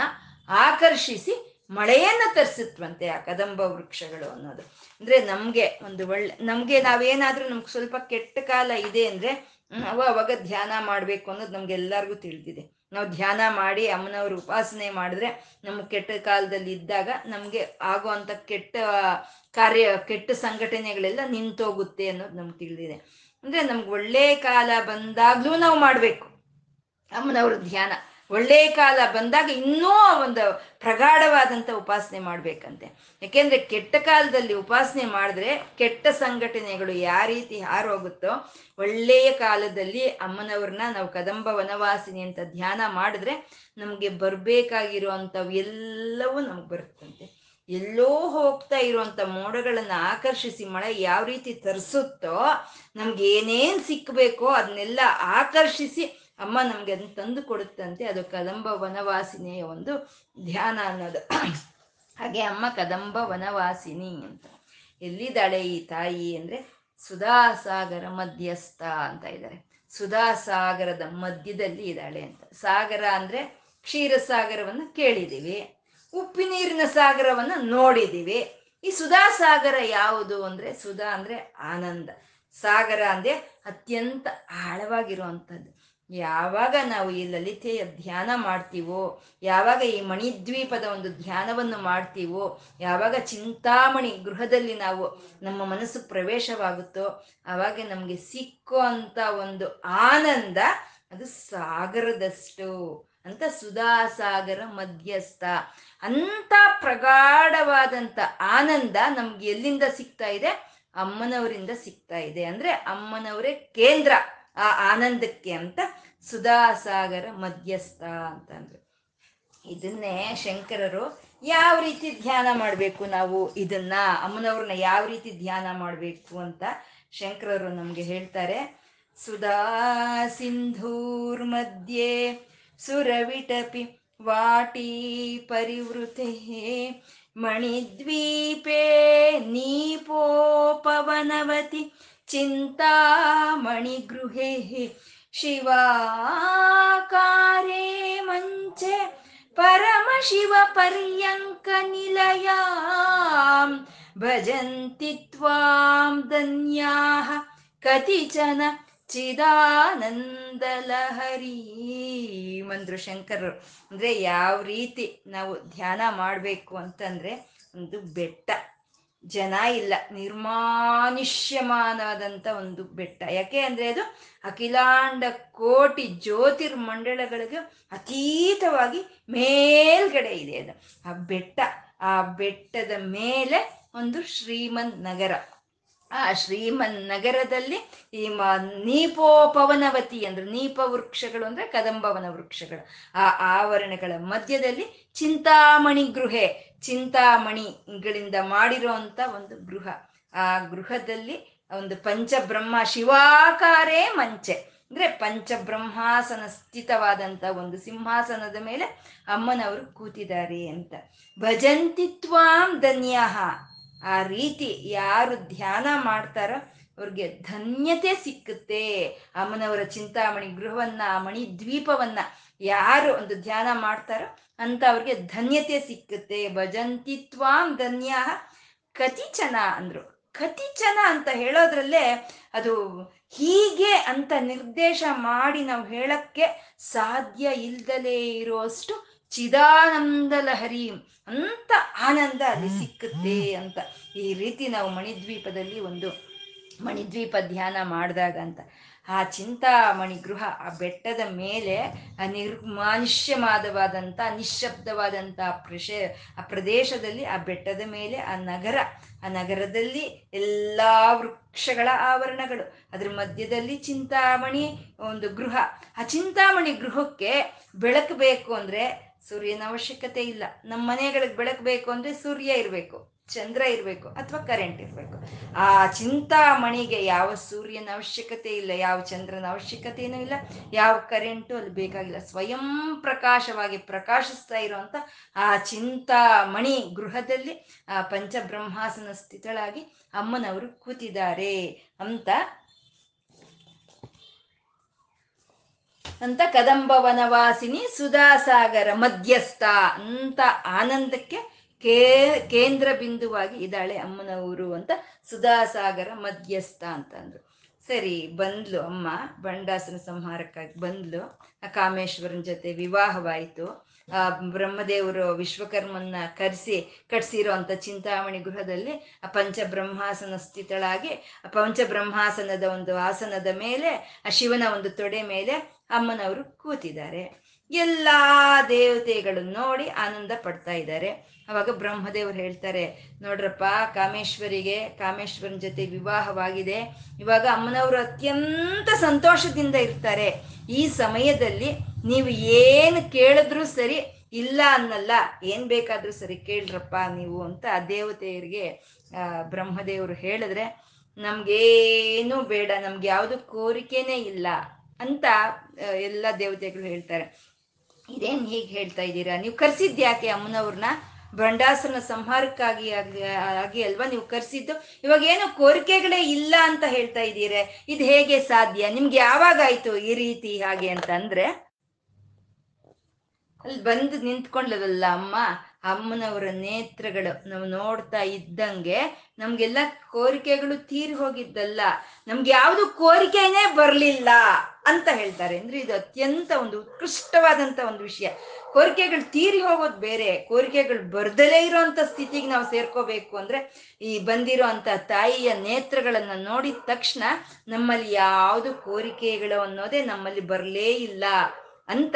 [SPEAKER 1] ಆಕರ್ಷಿಸಿ ಮಳೆಯನ್ನು ತರಿಸುತ್ತವಂತೆ ಆ ಕದಂಬ ವೃಕ್ಷಗಳು ಅನ್ನೋದು. ಅಂದ್ರೆ ನಮ್ಗೆ ಒಂದು ಒಳ್ಳೆ, ನಮ್ಗೆ ನಾವೇನಾದ್ರೂ ನಮ್ಗೆ ಸ್ವಲ್ಪ ಕೆಟ್ಟ ಕಾಲ ಇದೆ ಅಂದ್ರೆ ನಾವು ಅವಾಗ ಧ್ಯಾನ ಮಾಡಬೇಕು ಅನ್ನೋದು ನಮ್ಗೆ ಎಲ್ಲರಿಗೂ ತಿಳಿದಿದೆ. ನಾವು ಧ್ಯಾನ ಮಾಡಿ ಅಮ್ಮನವ್ರ ಉಪಾಸನೆ ಮಾಡಿದ್ರೆ ನಮ್ಮ ಕೆಟ್ಟ ಕಾಲದಲ್ಲಿ ಇದ್ದಾಗ ನಮಗೆ ಆಗುವಂತ ಕೆಟ್ಟ ಕಾರ್ಯ, ಕೆಟ್ಟ ಸಂಘಟನೆಗಳೆಲ್ಲ ನಿಂತೋಗುತ್ತೆ ಅನ್ನೋದು ನಮ್ಗೆ ತಿಳಿದಿದೆ. ಅಂದ್ರೆ ನಮ್ಗೆ ಒಳ್ಳೆ ಕಾಲ ಬಂದಾಗಲೂ ನಾವು ಮಾಡಬೇಕು. ಅಮ್ಮನವ್ರ ಧ್ಯಾನ. ಒಳ್ಳೆ ಕಾಲ ಬಂದಾಗ ಇನ್ನೂ ಒಂದು ಪ್ರಗಾಢವಾದಂಥ ಉಪಾಸನೆ ಮಾಡಬೇಕಂತೆ. ಯಾಕೆಂದರೆ ಕೆಟ್ಟ ಕಾಲದಲ್ಲಿ ಉಪಾಸನೆ ಮಾಡಿದ್ರೆ ಕೆಟ್ಟ ಸಂಘಟನೆಗಳು ಯಾವ ರೀತಿ ಹಾರೋಗುತ್ತೋ, ಒಳ್ಳೆಯ ಕಾಲದಲ್ಲಿ ಅಮ್ಮನವ್ರನ್ನ ನಾವು ಕದಂಬ ವನವಾಸಿನಿ ಅಂತ ಧ್ಯಾನ ಮಾಡಿದ್ರೆ ನಮಗೆ ಬರಬೇಕಾಗಿರುವಂಥವು ಎಲ್ಲವೂ ನಮ್ಗೆ ಬರುತ್ತಂತೆ. ಎಲ್ಲೋ ಹೋಗ್ತಾ ಇರುವಂಥ ಮೋಡಗಳನ್ನು ಆಕರ್ಷಿಸಿ ಮಳೆ ಯಾವ ರೀತಿ ತರಿಸುತ್ತೋ, ನಮ್ಗೆ ಏನೇನು ಸಿಕ್ಕಬೇಕೋ ಅದನ್ನೆಲ್ಲ ಆಕರ್ಷಿಸಿ ಅಮ್ಮ ನಮ್ಗೆ ಅದನ್ನ ತಂದು ಕೊಡುತ್ತಂತೆ. ಅದು ಕದಂಬ ವನವಾಸಿನಿಯ ಒಂದು ಧ್ಯಾನ ಅನ್ನೋದು. ಹಾಗೆ ಅಮ್ಮ ಕದಂಬ ವನವಾಸಿನಿ ಅಂತ. ಎಲ್ಲಿದ್ದಾಳೆ ಈ ತಾಯಿ ಅಂದ್ರೆ ಸುಧಾಸಾಗರ ಮಧ್ಯಸ್ಥ ಅಂತ ಇದ್ದಾರೆ. ಸುಧಾಸಾಗರದ ಮಧ್ಯದಲ್ಲಿ ಇದ್ದಾಳೆ ಅಂತ. ಸಾಗರ ಅಂದ್ರೆ ಕ್ಷೀರಸಾಗರವನ್ನು ಕೇಳಿದೀವಿ ಉಪ್ಪಿನೀರಿನ ಸಾಗರವನ್ನು ನೋಡಿದ್ದೀವಿ. ಈ ಸುಧಾಸಾಗರ ಯಾವುದು ಅಂದ್ರೆ ಸುಧಾ ಅಂದ್ರೆ ಆನಂದ. ಸಾಗರ ಅಂದ್ರೆ ಅತ್ಯಂತ ಆಳವಾಗಿರುವಂಥದ್ದು. ಯಾವಾಗ ನಾವು ಈ ಲಲಿತೆಯ ಧ್ಯಾನ ಮಾಡ್ತೀವೋ, ಯಾವಾಗ ಈ ಮಣಿದ್ವೀಪದ ಒಂದು ಧ್ಯಾನವನ್ನು ಮಾಡ್ತೀವೋ, ಯಾವಾಗ ಚಿಂತಾಮಣಿ ಗೃಹದಲ್ಲಿ ನಾವು ನಮ್ಮ ಮನಸ್ಸು ಪ್ರವೇಶವಾಗುತ್ತೋ, ಆವಾಗ ನಮಗೆ ಸಿಕ್ಕೋ ಅಂತ ಒಂದು ಆನಂದ ಅದು ಸಾಗರದಷ್ಟು ಅಂತ ಸುಧಾಸಾಗರ ಮಧ್ಯಸ್ಥ. ಅಂತ ಪ್ರಗಾಢವಾದಂಥ ಆನಂದ ನಮ್ಗೆ ಎಲ್ಲಿಂದ ಸಿಗ್ತಾ ಇದೆ? ಅಮ್ಮನವರಿಂದ ಸಿಗ್ತಾ ಇದೆ. ಅಂದ್ರೆ ಅಮ್ಮನವರೇ ಕೇಂದ್ರ. ಆ ಆನಂದಕ್ಕೆ ಅಂತ ಸುಧಾಸಾಗರ ಮಧ್ಯಸ್ಥ ಅಂತಂದ್ರು. ಇದನ್ನೇ ಶಂಕರರು ಯಾವ ರೀತಿ ಧ್ಯಾನ ಮಾಡಬೇಕು ನಾವು ಇದನ್ನ? ಅಮ್ಮನವ್ರನ್ನ ಯಾವ ರೀತಿ ಧ್ಯಾನ ಮಾಡಬೇಕು ಅಂತ ಶಂಕರರು ನಮಗೆ ಹೇಳ್ತಾರೆ. ಸುಧಾ ಸಿಂಧೂರ್ ಮಧ್ಯೆ ಸುರವಿಟಪಿ ವಾಟಿ ಪರಿವೃತೆ ಮಣಿದ್ವೀಪೆ ನೀಪೋಪವನವತಿ ಚಿಂತಾಮಣಿಗೃಹೆ ಶಿವಾಕಾರೇ ಮಂಚೆ ಪರಮಶಿವ ಪರ್ಯಂಕ ನಿಲಯ ಭಜಂತಿ ತ್ವಾಂ ಧನ್ಯಾಃ ಕತಿಚನ ಚಿದಾನಂದಲಹರಿ. ಮಂದ್ರು ಶಂಕರರು ಅಂದ್ರೆ ಯಾವ ರೀತಿ ನಾವು ಧ್ಯಾನ ಮಾಡಬೇಕು ಅಂತಂದ್ರೆ ಒಂದು ಬೆಟ್ಟ. ಜನ ಇಲ್ಲ ನಿರ್ಮಾನುಷ್ಯಮಾನವಾದಂಥ ಒಂದು ಬೆಟ್ಟ. ಯಾಕೆ ಅಂದರೆ ಅದು ಅಖಿಲಾಂಡ ಕೋಟಿ ಜ್ಯೋತಿರ್ಮಂಡಳಗಳಿಗೆ ಅತೀತವಾಗಿ ಮೇಲ್ಗಡೆ ಇದೆ ಅದು. ಆ ಬೆಟ್ಟ, ಆ ಬೆಟ್ಟದ ಮೇಲೆ ಒಂದು ಶ್ರೀಮನ್ ನಗರ. ಆ ಶ್ರೀಮನ್ ನಗರದಲ್ಲಿ ಈ ಮ, ನೀಪೋಪವನವತಿ ಅಂದ್ರೆ ನೀಪ ವೃಕ್ಷಗಳು ಅಂದ್ರೆ ಕದಂಬವನ ವೃಕ್ಷಗಳು. ಆ ಆವರಣಗಳ ಮಧ್ಯದಲ್ಲಿ ಚಿಂತಾಮಣಿ ಗೃಹೆ ಚಿಂತಾಮಣಿಗಳಿಂದ ಮಾಡಿರುವಂತ ಒಂದು ಗೃಹ. ಆ ಗೃಹದಲ್ಲಿ ಒಂದು ಪಂಚಬ್ರಹ್ಮ ಶಿವಾಕಾರೇ ಮಂಚೆ. ಅಂದ್ರೆ ಪಂಚಬ್ರಹ್ಮಾಸನ ಸ್ಥಿತವಾದಂತ ಒಂದು ಸಿಂಹಾಸನದ ಮೇಲೆ ಅಮ್ಮನವರು ಕೂತಿದ್ದಾರೆ ಅಂತ. ಭಜಂತಿತ್ವಾಂ ಧನ್ಯಾಹ ಆ ರೀತಿ ಯಾರು ಧ್ಯಾನ ಮಾಡ್ತಾರೋ ಅವ್ರಿಗೆ ಧನ್ಯತೆ ಸಿಕ್ಕುತ್ತೆ. ಅಮ್ಮನವರ ಚಿಂತಾಮಣಿ, ಗೃಹವನ್ನ ಮಣಿ ದ್ವೀಪವನ್ನ ಯಾರು ಒಂದು ಧ್ಯಾನ ಮಾಡ್ತಾರೋ ಅಂತ ಅವ್ರಿಗೆ ಧನ್ಯತೆ ಸಿಕ್ಕುತ್ತೆ. ಭಜಂತಿತ್ವಾಂ ಧನ್ಯ ಕತಿಚನ ಅಂದ್ರು. ಕತಿಚನ ಅಂತ ಹೇಳೋದ್ರಲ್ಲೇ ಅದು ಹೀಗೆ ಅಂತ ನಿರ್ದೇಶ ಮಾಡಿ ನಾವು ಹೇಳಕ್ಕೆ ಸಾಧ್ಯ ಇಲ್ದಲೇ ಇರುವಷ್ಟು ಚಿದಾನಂದ ಲಹರಿ ಅಂತ ಆನಂದ ಅಲ್ಲಿ ಸಿಕ್ಕುತ್ತೆ ಅಂತ ಈ ರೀತಿ ನಾವು ಮಣಿದ್ವೀಪದಲ್ಲಿ ಒಂದು ಮಣಿದ್ವೀಪ ಧ್ಯಾನ ಮಾಡಿದಾಗ ಅಂತ. ಆ ಚಿಂತಾಮಣಿ ಗೃಹ ಆ ಬೆಟ್ಟದ ಮೇಲೆ ಆ ನಿರ್ಮಾನುಷ್ಯವಾದವಾದಂಥ ನಿಶ್ಶಬ್ದವಾದಂಥ ಪ್ರಶ, ಆ ಪ್ರದೇಶದಲ್ಲಿ ಆ ಬೆಟ್ಟದ ಮೇಲೆ ಆ ನಗರ. ಆ ನಗರದಲ್ಲಿ ಎಲ್ಲ ವೃಕ್ಷಗಳ ಆವರಣಗಳು. ಅದ್ರ ಮಧ್ಯದಲ್ಲಿ ಚಿಂತಾಮಣಿ ಒಂದು ಗೃಹ. ಆ ಚಿಂತಾಮಣಿ ಗೃಹಕ್ಕೆ ಬೆಳಕು ಬೇಕು ಅಂದರೆ ಸೂರ್ಯನ ಅವಶ್ಯಕತೆ ಇಲ್ಲ. ನಮ್ಮ ಮನೆಗಳಿಗೆ ಬೆಳಕು ಬೇಕು ಅಂದರೆ ಸೂರ್ಯ ಇರಬೇಕು. ಚಂದ್ರ ಇರಬೇಕು ಅಥವಾ ಕರೆಂಟ್ ಇರಬೇಕು. ಆ ಚಿಂತಾಮಣಿಗೆ ಯಾವ ಸೂರ್ಯನ ಅವಶ್ಯಕತೆ ಇಲ್ಲ, ಯಾವ ಚಂದ್ರನ ಅವಶ್ಯಕತೆಯೂ ಇಲ್ಲ, ಯಾವ ಕರೆಂಟು ಅಲ್ಲಿ ಬೇಕಾಗಿಲ್ಲ. ಸ್ವಯಂ ಪ್ರಕಾಶವಾಗಿ ಪ್ರಕಾಶಿಸ್ತಾ ಇರುವಂತ ಆ ಚಿಂತಾಮಣಿ ಗೃಹದಲ್ಲಿ ಆ ಪಂಚಬ್ರಹ್ಮಾಸನ ಸ್ಥಿತಳಾಗಿ ಅಮ್ಮನವರು ಕೂತಿದ್ದಾರೆ ಅಂತ ಅಂತ ಕದಂಬವನವಾಸಿನಿ ಸುಧಾಸಾಗರ ಮಧ್ಯಸ್ಥ ಅಂತ ಆನಂದಕ್ಕೆ ಕೇ, ಕೇಂದ್ರ ಬಿಂದುವಾಗಿ ಇದ್ದಾಳೆ ಅಮ್ಮನವರು ಅಂತ ಸುಧಾಸಾಗರ ಮಧ್ಯಸ್ಥ ಅಂತಂದ್ರು. ಸರಿ, ಬಂದ್ಲು ಅಮ್ಮ, ಬಂಡಾಸನ ಸಂಹಾರಕ್ಕಾಗಿ ಬಂದ್ಲು. ಆ ಕಾಮೇಶ್ವರನ ಜೊತೆ ವಿವಾಹವಾಯಿತು. ಆ ಬ್ರಹ್ಮದೇವರು ವಿಶ್ವಕರ್ಮನ್ನ ಕರೆಸಿ, ಕಟ್ಸಿರೋ ಅಂತ ಚಿಂತಾಮಣಿ ಗೃಹದಲ್ಲಿ ಆ ಪಂಚಬ್ರಹ್ಮಾಸನ ಸ್ಥಿತಳಾಗಿ ಪಂಚಬ್ರಹ್ಮಾಸನದ ಒಂದು ಆಸನದ ಮೇಲೆ, ಆ ಶಿವನ ಒಂದು ತೊಡೆ ಮೇಲೆ ಅಮ್ಮನವರು ಕೂತಿದ್ದಾರೆ. ಎಲ್ಲಾ ದೇವತೆಗಳು ನೋಡಿ ಆನಂದ ಪಡ್ತಾ ಇದ್ದಾರೆ. ಅವಾಗ ಬ್ರಹ್ಮದೇವರು ಹೇಳ್ತಾರೆ, ನೋಡ್ರಪ್ಪ, ಕಾಮೇಶ್ವರಿಗೆ, ಕಾಮೇಶ್ವರನ ಜೊತೆ ವಿವಾಹವಾಗಿದೆ. ಇವಾಗ ಅಮ್ಮನವರು ಅತ್ಯಂತ ಸಂತೋಷದಿಂದ ಇರ್ತಾರೆ. ಈ ಸಮಯದಲ್ಲಿ ನೀವು ಏನು ಕೇಳಿದ್ರು ಸರಿ ಇಲ್ಲ ಅನ್ನಲ್ಲ, ಏನ್ ಬೇಕಾದ್ರೂ ಸರಿ ಕೇಳ್ರಪ್ಪ ನೀವು ಅಂತ ಆ ದೇವತೆಯರಿಗೆ ಬ್ರಹ್ಮದೇವರು ಹೇಳಿದ್ರೆ, ನಮ್ಗೇನು ಬೇಡ, ನಮ್ಗೆ ಯಾವುದು ಕೋರಿಕೆನೇ ಇಲ್ಲ ಅಂತ ಎಲ್ಲ ದೇವತೆಗಳು ಹೇಳ್ತಾರೆ. ಇದೇನ್ ಹೀಗೆ ಹೇಳ್ತಾ ಇದ್ದೀರಾ? ನೀವು ಕರ್ಸಿದ್ಯಾಕೆ ಅಮ್ಮನವ್ರನ್ನ? ಬಂಡಾಸನ ಸಂಹಾರಕ್ಕಾಗಿ ಆಗಿ ಅಲ್ವಾ ನೀವು ಕರ್ಸಿದ್ದು? ಇವಾಗ ಏನು ಕೋರಿಕೆಗಳೇ ಇಲ್ಲ ಅಂತ ಹೇಳ್ತಾ ಇದ್ದೀರ. ಇದು ಹೇಗೆ ಸಾಧ್ಯ? ನಿಮ್ಗೆ ಯಾವಾಗಾಯ್ತು ಈ ರೀತಿ ಹಾಗೆ ಅಂತ ಅಂದ್ರೆ ಅಲ್ಲಿ ಬಂದು ನಿಂತ್ಕೊಂಡ್ಲದಲ್ಲ ಅಮ್ಮ, ಅಮ್ಮನವರ ನೇತ್ರಗಳು ನಾವು ನೋಡ್ತಾ ಇದ್ದಂಗೆ ನಮ್ಗೆಲ್ಲ ಕೋರಿಕೆಗಳು ತೀರಿ ಹೋಗಿದ್ದಲ್ಲ. ನಮ್ಗೆ ಯಾವುದು ಕೋರಿಕೆನೇ ಬರಲಿಲ್ಲ. ಅಂತ ಹೇಳ್ತಾರೆ. ಅಂದ್ರೆ ಇದು ಅತ್ಯಂತ ಒಂದು ಉತ್ಕೃಷ್ಟವಾದಂತ ಒಂದು ವಿಷಯ. ಕೋರಿಕೆಗಳು ತೀರಿ ಹೋಗೋದು ಬೇರೆ. ಕೋರಿಕೆಗಳು ಬರ್ದಲೇ ಇರೋಂಥ ಸ್ಥಿತಿಗೆ ನಾವು ಸೇರ್ಕೋಬೇಕು ಅಂದ್ರೆ ಈ ಬಂದಿರೋ ಅಂತ ತಾಯಿಯ ನೇತ್ರಗಳನ್ನ ನೋಡಿದ ತಕ್ಷಣ ನಮ್ಮಲ್ಲಿ ಯಾವುದು ಕೋರಿಕೆಗಳು ಅನ್ನೋದೇ ನಮ್ಮಲ್ಲಿ ಬರಲೇ ಇಲ್ಲ ಅಂತ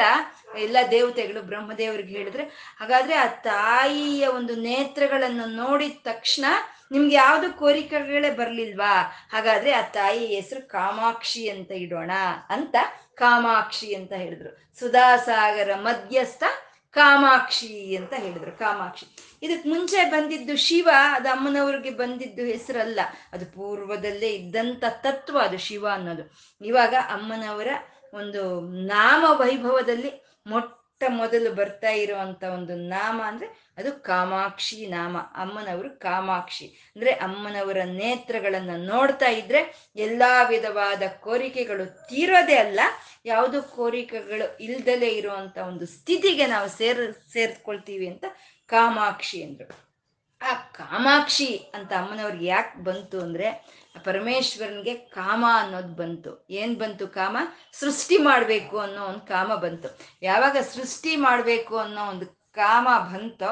[SPEAKER 1] ಎಲ್ಲ ದೇವತೆಗಳು ಬ್ರಹ್ಮದೇವರಿಗೆ ಹೇಳಿದ್ರೆ, ಹಾಗಾದ್ರೆ ಆ ತಾಯಿಯ ಒಂದು ನೇತ್ರಗಳನ್ನು ನೋಡಿದ ತಕ್ಷಣ ನಿಮ್ಗೆ ಯಾವ್ದು ಕೋರಿಕೆಗಳೇ ಬರ್ಲಿಲ್ವಾ? ಹಾಗಾದ್ರೆ ಆ ತಾಯಿ ಹೆಸರು ಕಾಮಾಕ್ಷಿ ಅಂತ ಇಡೋಣ ಅಂತ ಕಾಮಾಕ್ಷಿ ಅಂತ ಹೇಳಿದ್ರು. ಸುಧಾಸಾಗರ ಮಧ್ಯಸ್ಥ ಕಾಮಾಕ್ಷಿ ಅಂತ ಹೇಳಿದ್ರು, ಕಾಮಾಕ್ಷಿ. ಇದಕ್ ಮುಂಚೆ ಬಂದಿದ್ದು ಶಿವ, ಅದು ಅಮ್ಮನವ್ರಿಗೆ ಬಂದಿದ್ದು ಹೆಸರಲ್ಲ. ಅದು ಪೂರ್ವದಲ್ಲೇ ಇದ್ದಂತ ತತ್ವ ಅದು ಶಿವ ಅನ್ನೋದು. ಇವಾಗ ಅಮ್ಮನವರ ಒಂದು ನಾಮ ವೈಭವದಲ್ಲಿ ಮೊಟ್ಟ ಮೊದಲು ಬರ್ತಾ ಇರುವಂತ ಒಂದು ನಾಮ ಅಂದ್ರೆ ಅದು ಕಾಮಾಕ್ಷಿ ನಾಮ. ಅಮ್ಮನವರು ಕಾಮಾಕ್ಷಿ. ಅಂದ್ರೆ ಅಮ್ಮನವರ ನೇತ್ರಗಳನ್ನ ನೋಡ್ತಾ ಇದ್ರೆ ಎಲ್ಲಾ ವಿಧವಾದ ಕೋರಿಕೆಗಳು ತೀರೋದೇ ಅಲ್ಲ, ಯಾವುದು ಕೋರಿಕೆಗಳು ಇಲ್ದಲೇ ಇರುವಂತ ಒಂದು ಸ್ಥಿತಿಗೆ ನಾವು ಸೇರ್, ಸೇರ್ಕೊಳ್ತೀವಿ ಅಂತ ಕಾಮಾಕ್ಷಿ ಅಂದ್ರು. ಆ ಕಾಮಾಕ್ಷಿ ಅಂತ ಅಮ್ಮನವ್ರಿಗೆ ಯಾಕೆ ಬಂತು ಅಂದ್ರೆ ಪರಮೇಶ್ವರನ್ಗೆ ಕಾಮ ಅನ್ನೋದು ಬಂತು. ಏನ್ ಬಂತು ಕಾಮ? ಸೃಷ್ಟಿ ಮಾಡಬೇಕು ಅನ್ನೋ ಒಂದು ಕಾಮ ಬಂತು. ಯಾವಾಗ ಸೃಷ್ಟಿ ಮಾಡಬೇಕು ಅನ್ನೋ ಒಂದು ಕಾಮ ಬಂತೋ,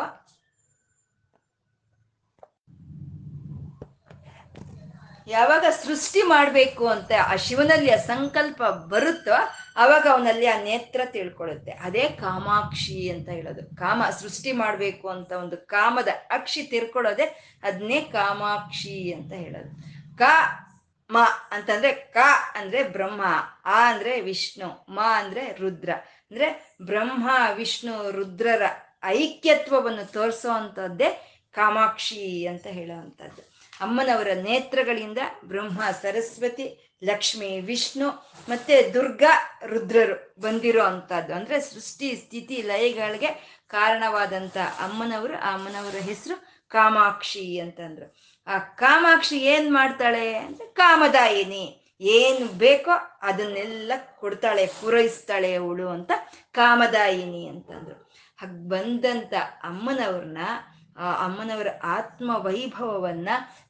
[SPEAKER 1] ಯಾವಾಗ ಸೃಷ್ಟಿ ಮಾಡಬೇಕು ಅಂತ ಆ ಶಿವನಲ್ಲಿ ಆ ಸಂಕಲ್ಪ ಬರುತ್ತೋ, ಅವಾಗ ಅವನಲ್ಲಿ ಆ ನೇತ್ರ ತಿಳ್ಕೊಳ್ಳುತ್ತೆ. ಅದೇ ಕಾಮಾಕ್ಷಿ ಅಂತ ಹೇಳೋದು. ಕಾಮ ಸೃಷ್ಟಿ ಮಾಡಬೇಕು ಅಂತ ಒಂದು ಕಾಮದ ಅಕ್ಷಿ ತಿರ್ಕೊಳ್ಳೋದೆ ಅದನ್ನೇ ಕಾಮಾಕ್ಷಿ ಅಂತ ಹೇಳೋದು. ಕ, ಮ ಅಂತಂದ್ರೆ ಕ ಅಂದ್ರೆ ಬ್ರಹ್ಮ, ಆ ಅಂದ್ರೆ ವಿಷ್ಣು, ಮ ಅಂದ್ರೆ ರುದ್ರ. ಅಂದ್ರೆ ಬ್ರಹ್ಮ, ವಿಷ್ಣು, ರುದ್ರರ ಐಕ್ಯತ್ವವನ್ನು ತೋರಿಸೋ ಅಂಥದ್ದೇ ಕಾಮಾಕ್ಷಿ ಅಂತ ಹೇಳುವಂಥದ್ದು. ಅಮ್ಮನವರ ನೇತ್ರಗಳಿಂದ ಬ್ರಹ್ಮ, ಸರಸ್ವತಿ, ಲಕ್ಷ್ಮಿ, ವಿಷ್ಣು ಮತ್ತೆ ದುರ್ಗಾ, ರುದ್ರರು ಬಂದಿರೋ ಅಂಥದ್ದು. ಅಂದ್ರೆ ಸೃಷ್ಟಿ, ಸ್ಥಿತಿ, ಲಯಗಳಿಗೆ ಕಾರಣವಾದಂಥ ಅಮ್ಮನವರು, ಆ ಅಮ್ಮನವರ ಹೆಸರು ಕಾಮಾಕ್ಷಿ ಅಂತಂದ್ರು. ಆ ಕಾಮಾಕ್ಷಿ ಏನ್ ಮಾಡ್ತಾಳೆ ಅಂದ್ರೆ ಕಾಮದಾಯಿನಿ, ಏನು ಬೇಕೋ ಅದನ್ನೆಲ್ಲ ಕೊಡ್ತಾಳೆ, ಪೂರೈಸ್ತಾಳೆ ಅವಳು ಅಂತ ಕಾಮದಾಯಿನಿ ಅಂತಂದ್ರು. ಹಾಗೆ ಬಂದಂತ ಅಮ್ಮನವ್ರನ್ನ, ಆ ಅಮ್ಮನವರ ಆತ್ಮ ವೈಭವವನ್ನ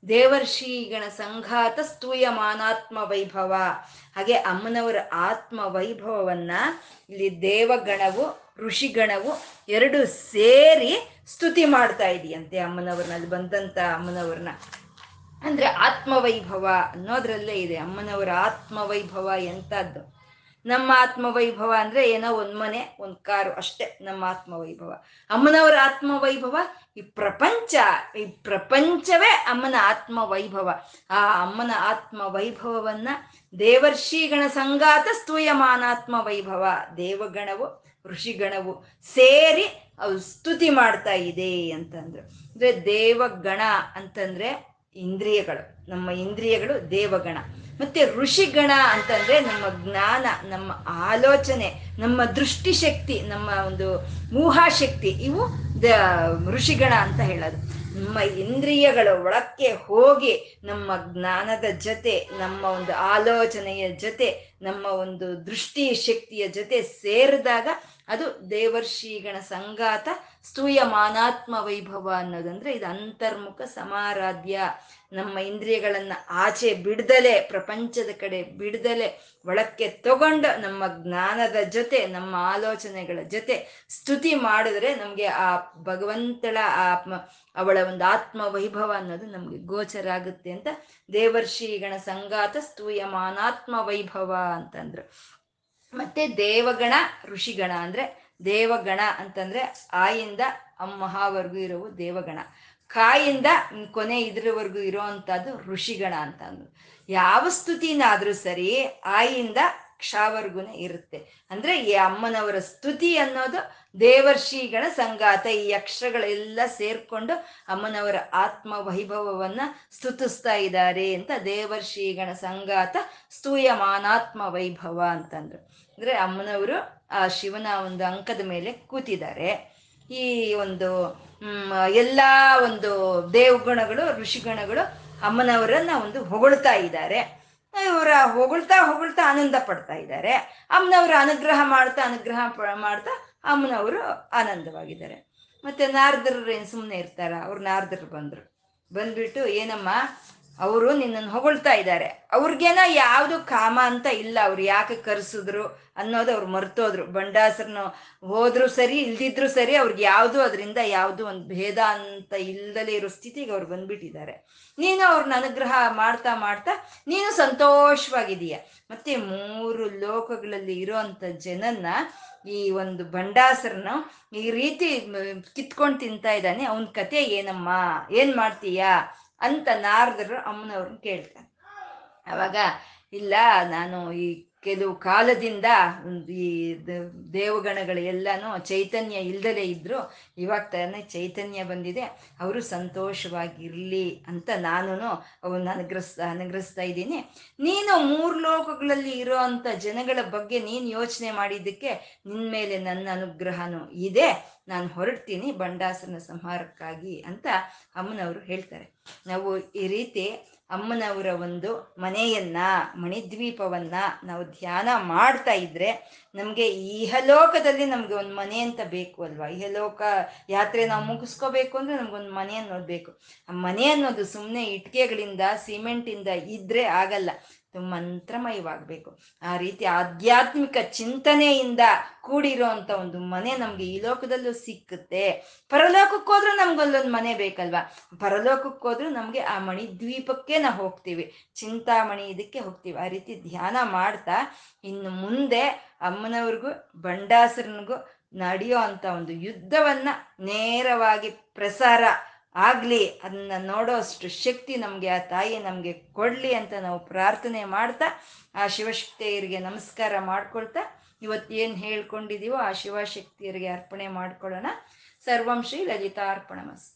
[SPEAKER 1] ದೇವರ್ಷಿಗಣ ಸಂಘಾತ ಸ್ತೂಯಮಾನಾತ್ಮ ವೈಭವ. ಹಾಗೆ ಅಮ್ಮನವರ ಆತ್ಮ ವೈಭವವನ್ನ ಇಲ್ಲಿ ದೇವಗಣವು, ಋಷಿಗಣವು ಎರಡು ಸೇರಿ ಸ್ತುತಿ ಮಾಡ್ತಾ ಇದೆಯಂತೆ ಅಮ್ಮನವ್ರನಲ್ಲಿ ಬಂದಂತ ಅಮ್ಮನವ್ರನ್ನ. ಅಂದ್ರೆ ಆತ್ಮವೈಭವ ಅನ್ನೋದ್ರಲ್ಲೇ ಇದೆ. ಅಮ್ಮನವರ ಆತ್ಮವೈಭವ ಎಂತದ್ದು? ನಮ್ಮ ಆತ್ಮವೈಭವ ಅಂದ್ರೆ ಏನೋ ಒಂದ್ ಮನೆ, ಒಂದ್ ಕಾರು ಅಷ್ಟೇ ನಮ್ಮ ಆತ್ಮವೈಭವ. ಅಮ್ಮನವರ ಆತ್ಮವೈಭವ ಈ ಪ್ರಪಂಚ, ಈ ಪ್ರಪಂಚವೇ ಅಮ್ಮನ ಆತ್ಮವೈಭವ. ಆ ಅಮ್ಮನ ಆತ್ಮ ವೈಭವವನ್ನ ದೇವರ್ಷಿಗಣ ಸಂಗಾತ ಸ್ತೂಯಮಾನಾತ್ಮ ವೈಭವ ದೇವಗಣವು, ಋಷಿಗಣವು ಸೇರಿ ಅವು ಸ್ತುತಿ ಮಾಡ್ತಾ ಇದೆ ಅಂತಂದ್ರು. ಅಂದ್ರೆ ದೇವಗಣ ಅಂತಂದ್ರೆ ಇಂದ್ರಿಯಗಳು. ನಮ್ಮ ಇಂದ್ರಿಯಗಳು ದೇವಗಣ. ಮತ್ತೆ ಋಷಿಗಣ ಅಂತಂದ್ರೆ ನಮ್ಮ ಜ್ಞಾನ, ನಮ್ಮ ಆಲೋಚನೆ, ನಮ್ಮ ದೃಷ್ಟಿಶಕ್ತಿ, ನಮ್ಮ ಒಂದು ಊಹಾಶಕ್ತಿ, ಇವು ದ ಋಷಿಗಣ ಅಂತ ಹೇಳೋದು. ನಮ್ಮ ಇಂದ್ರಿಯಗಳ ಒಳಕ್ಕೆ ಹೋಗಿ ನಮ್ಮ ಜ್ಞಾನದ ಜೊತೆ, ನಮ್ಮ ಒಂದು ಆಲೋಚನೆಯ ಜೊತೆ, ನಮ್ಮ ಒಂದು ದೃಷ್ಟಿ ಶಕ್ತಿಯ ಜೊತೆ ಸೇರಿದಾಗ ಅದು ದೇವರ್ಷಿಗಣ ಸಂಗಾತ ಸ್ತೂಯ ಮಾನಾತ್ಮ ವೈಭವ ಅನ್ನೋದಂದ್ರೆ ಇದು ಅಂತರ್ಮುಖ ಸಮಾರಾಧ್ಯ. ನಮ್ಮ ಇಂದ್ರಿಯಗಳನ್ನ ಆಚೆ ಬಿಡ್ದಲೆ, ಪ್ರಪಂಚದ ಕಡೆ ಬಿಡ್ದಲೆ, ಒಳಕ್ಕೆ ತಗೊಂಡು ನಮ್ಮ ಜ್ಞಾನದ ಜೊತೆ, ನಮ್ಮ ಆಲೋಚನೆಗಳ ಜೊತೆ ಸ್ತುತಿ ಮಾಡಿದ್ರೆ ನಮ್ಗೆ ಆ ಭಗವಂತಳ ಆ ಅವಳ ಒಂದು ಆತ್ಮ ವೈಭವ ಅನ್ನೋದು ನಮ್ಗೆ ಗೋಚರ ಆಗುತ್ತೆ ಅಂತ ದೇವರ್ಷಿಗಣ ಸಂಗಾತ ಸ್ತೂಯ ಮಾನಾತ್ಮ ವೈಭವ ಅಂತಂದ್ರು. ಮತ್ತೆ ದೇವಗಣ ಋಷಿಗಣ ಅಂದ್ರೆ ದೇವಗಣ ಅಂತಂದ್ರೆ ಆಯಿಂದ ಅಮ್ಮಹಾವರೆಗೂ ಇರೋವು ದೇವಗಣ. ಕಾಯಿಂದ ಕೊನೆ ಇದ್ರವರೆಗೂ ಇರೋವಂಥದ್ದು ಋಷಿಗಣ ಅಂತ ಅಂದ್ರು. ಯಾವ ಸ್ತುತಿನಾದ್ರೂ ಸರಿ ಆಯಿಂದ ಕ್ಷಾವರ್ಗುನೇ ಇರುತ್ತೆ. ಅಂದ್ರೆ ಈ ಅಮ್ಮನವರ ಸ್ತುತಿ ಅನ್ನೋದು ದೇವರ್ಷಿಗಳ ಸಂಗಾತ ಈ ಅಕ್ಷರಗಳೆಲ್ಲ ಸೇರ್ಕೊಂಡು ಅಮ್ಮನವರ ಆತ್ಮ ವೈಭವವನ್ನ ಸ್ತುತಿಸ್ತಾ ಇದ್ದಾರೆ ಅಂತ ದೇವರ್ಷಿಗಣ ಸಂಗಾತ ಸ್ತೂಯಮಾನಾತ್ಮ ವೈಭವ ಅಂತಂದ್ರು. ಅಂದ್ರೆ ಅಮ್ಮನವರು, ಆ, ಶಿವನ ಒಂದು ಅಂಕದ ಮೇಲೆ ಕೂತಿದ್ದಾರೆ. ಈ ಒಂದು ಎಲ್ಲ ಒಂದು ದೇವಗಣಗಳು, ಋಷಿಗಣಗಳು ಅಮ್ಮನವರನ್ನ ಒಂದು ಹೊಗಳ್ತಾ ಇದ್ದಾರೆ. ಇವರ ಹೊಗಳ್ತಾ ಹೊಗಳ್ತಾ ಆನಂದ ಪಡ್ತಾ ಇದ್ದಾರೆ. ಅಮ್ಮನವರ ಅನುಗ್ರಹ ಮಾಡ್ತಾ ಅನುಗ್ರಹ ಮಾಡ್ತಾ ಅಮ್ಮನವರು ಆನಂದವಾಗಿದ್ದಾರೆ. ಮತ್ತೆ ನಾರದರು ಏನು ಸುಮ್ಮನೆ ಇರ್ತಾರ? ಅವ್ರು ನಾರದರು ಬಂದರು. ಬಂದ್ಬಿಟ್ಟು, ಏನಮ್ಮ ಅವರು ನಿನ್ನನ್ನು ಹೊಗಳ್ತಾ ಇದ್ದಾರೆ. ಅವ್ರಿಗೇನ ಯಾವುದು ಕಾಮ ಅಂತ ಇಲ್ಲ. ಅವ್ರು ಯಾಕೆ ಕರೆಸಿದ್ರು ಅನ್ನೋದು ಅವ್ರು ಮರ್ತೋದ್ರು. ಬಂಡಾಸರನ್ನು ಹೋದ್ರು ಸರಿ, ಇಲ್ದಿದ್ರು ಸರಿ ಅವ್ರಿಗೆ ಯಾವುದು ಅದರಿಂದ ಯಾವುದು ಒಂದು ಭೇದ ಅಂತ ಇಲ್ದಲೇ ಇರೋ ಸ್ಥಿತಿಗೆ ಅವ್ರು ಬಂದ್ಬಿಟ್ಟಿದ್ದಾರೆ. ನೀನು ಅವ್ರನ್ನ ಅನುಗ್ರಹ ಮಾಡ್ತಾ ಮಾಡ್ತಾ ನೀನು ಸಂತೋಷವಾಗಿದೀಯ ಮತ್ತೆ ಮೂರು ಲೋಕಗಳಲ್ಲಿ ಇರೋಂಥ ಜನನ್ನ ಈ ಒಂದು ಭಂಡಾಸರನ್ನು ಈ ರೀತಿ ಕಿತ್ಕೊಂಡು ತಿಂತಾ ಇದ್ದಾನೆ. ಅವನ ಕತೆ ಏನಮ್ಮ? ಏನ್ ಮಾಡ್ತೀಯಾ? ಅಂತ ನಾರದರು ಅಮ್ಮನವ್ರನ್ನ ಕೇಳ್ತಾನೆ ಅವಾಗ ಇಲ್ಲ ನಾನು ಈ ಕೆಲವು ಕಾಲದಿಂದ ಈ ದೇವಗಣಗಳು ಎಲ್ಲಾನು ಚೈತನ್ಯ ಇಲ್ದಲೇ ಇದ್ರು, ಇವಾಗ ತಾನೇ ಚೈತನ್ಯ ಬಂದಿದೆ. ಅವರು ಸಂತೋಷವಾಗಿರಲಿ ಅಂತ ನಾನು ಅವನ್ನ ಅನುಗ್ರಹಿಸ್ತಾ ಅನುಗ್ರಹಿಸ್ತಾ ಇದ್ದೀನಿ. ನೀನು ಮೂರು ಲೋಕಗಳಲ್ಲಿ ಇರೋ ಅಂಥ ಜನಗಳ ಬಗ್ಗೆ ನೀನು ಯೋಚನೆ ಮಾಡಿದ್ದಕ್ಕೆ ನಿನ್ನ ಮೇಲೆ ನನ್ನ ಅನುಗ್ರಹನೂ ಇದೆ. ನಾನು ಹೊರಡ್ತೀನಿ ಬಂಡಾಸನ ಸಂಹಾರಕ್ಕಾಗಿ ಅಂತ ಅಮ್ಮನವರು ಹೇಳ್ತಾರೆ. ನಾವು ಈ ರೀತಿ ಅಮ್ಮನವರ ಒಂದು ಮನೆಯನ್ನ, ಮಣಿದ್ವೀಪವನ್ನ ನಾವು ಧ್ಯಾನ ಮಾಡ್ತಾ ಇದ್ರೆ ನಮಗೆ ಇಹಲೋಕದಲ್ಲಿ ನಮ್ಗೆ ಒಂದು ಮನೆ ಅಂತ ಬೇಕು ಅಲ್ವಾ? ಇಹಲೋಕ ಯಾತ್ರೆ ನಾವು ಮುಗಿಸ್ಕೋಬೇಕು ಅಂದ್ರೆ ನಮ್ಗೊಂದು ಮನೆ ಅನ್ನೋದು ಬೇಕು. ಆ ಮನೆ ಅನ್ನೋದು ಸುಮ್ಮನೆ ಇಟ್ಕೆಗಳಿಂದ ಸಿಮೆಂಟಿಂದ ಇದ್ರೆ ಆಗಲ್ಲ. ಮಂತ್ರಮಯವಾಗಬೇಕು. ಆ ರೀತಿ ಆಧ್ಯಾತ್ಮಿಕ ಚಿಂತನೆಯಿಂದ ಕೂಡಿರೋ ಅಂತ ಒಂದು ಮನೆ ನಮ್ಗೆ ಈ ಲೋಕದಲ್ಲೂ ಸಿಕ್ಕುತ್ತೆ. ಪರಲೋಕಕ್ಕೆ ಹೋದ್ರೂ ನಮ್ಗಲ್ಲೊಂದು ಮನೆ ಬೇಕಲ್ವಾ? ಪರಲೋಕಕ್ಕೆ ಹೋದ್ರೂ ನಮ್ಗೆ ಆ ಮಣಿದ್ವೀಪಕ್ಕೆ ನಾವು ಹೋಗ್ತೀವಿ. ಚಿಂತಾಮಣಿ ಇದಕ್ಕೆ ಹೋಗ್ತೀವಿ. ಆ ರೀತಿ ಧ್ಯಾನ ಮಾಡ್ತಾ ಇನ್ನು ಮುಂದೆ ಅಮ್ಮನವ್ರಿಗೂ, ಬಂಡಾಸರನಿಗೂ ನಡೆಯೋ ಅಂತ ಒಂದು ಯುದ್ಧವನ್ನ ನೇರವಾಗಿ ಪ್ರಸಾರ ಆಗ್ಲಿ, ಅದನ್ನ ನೋಡೋ ಅಷ್ಟು ಶಕ್ತಿ ನಮಗೆ, ಆ ತಾಯಿ ನಮಗೆ ಕೊಡ್ಲಿ ಅಂತ ನಾವು ಪ್ರಾರ್ಥನೆ ಮಾಡ್ತಾ, ಆ ಶಿವಶಕ್ತಿಯರಿಗೆ ನಮಸ್ಕಾರ ಮಾಡ್ಕೊಳ್ತಾ ಏನು ಹೇಳ್ಕೊಂಡಿದೀವೋ ಆ ಶಿವಶಕ್ತಿಯರಿಗೆ ಅರ್ಪಣೆ ಮಾಡ್ಕೊಳ್ಳೋಣ. ಸರ್ವಂ ಶ್ರೀ ಮಸ್ತು.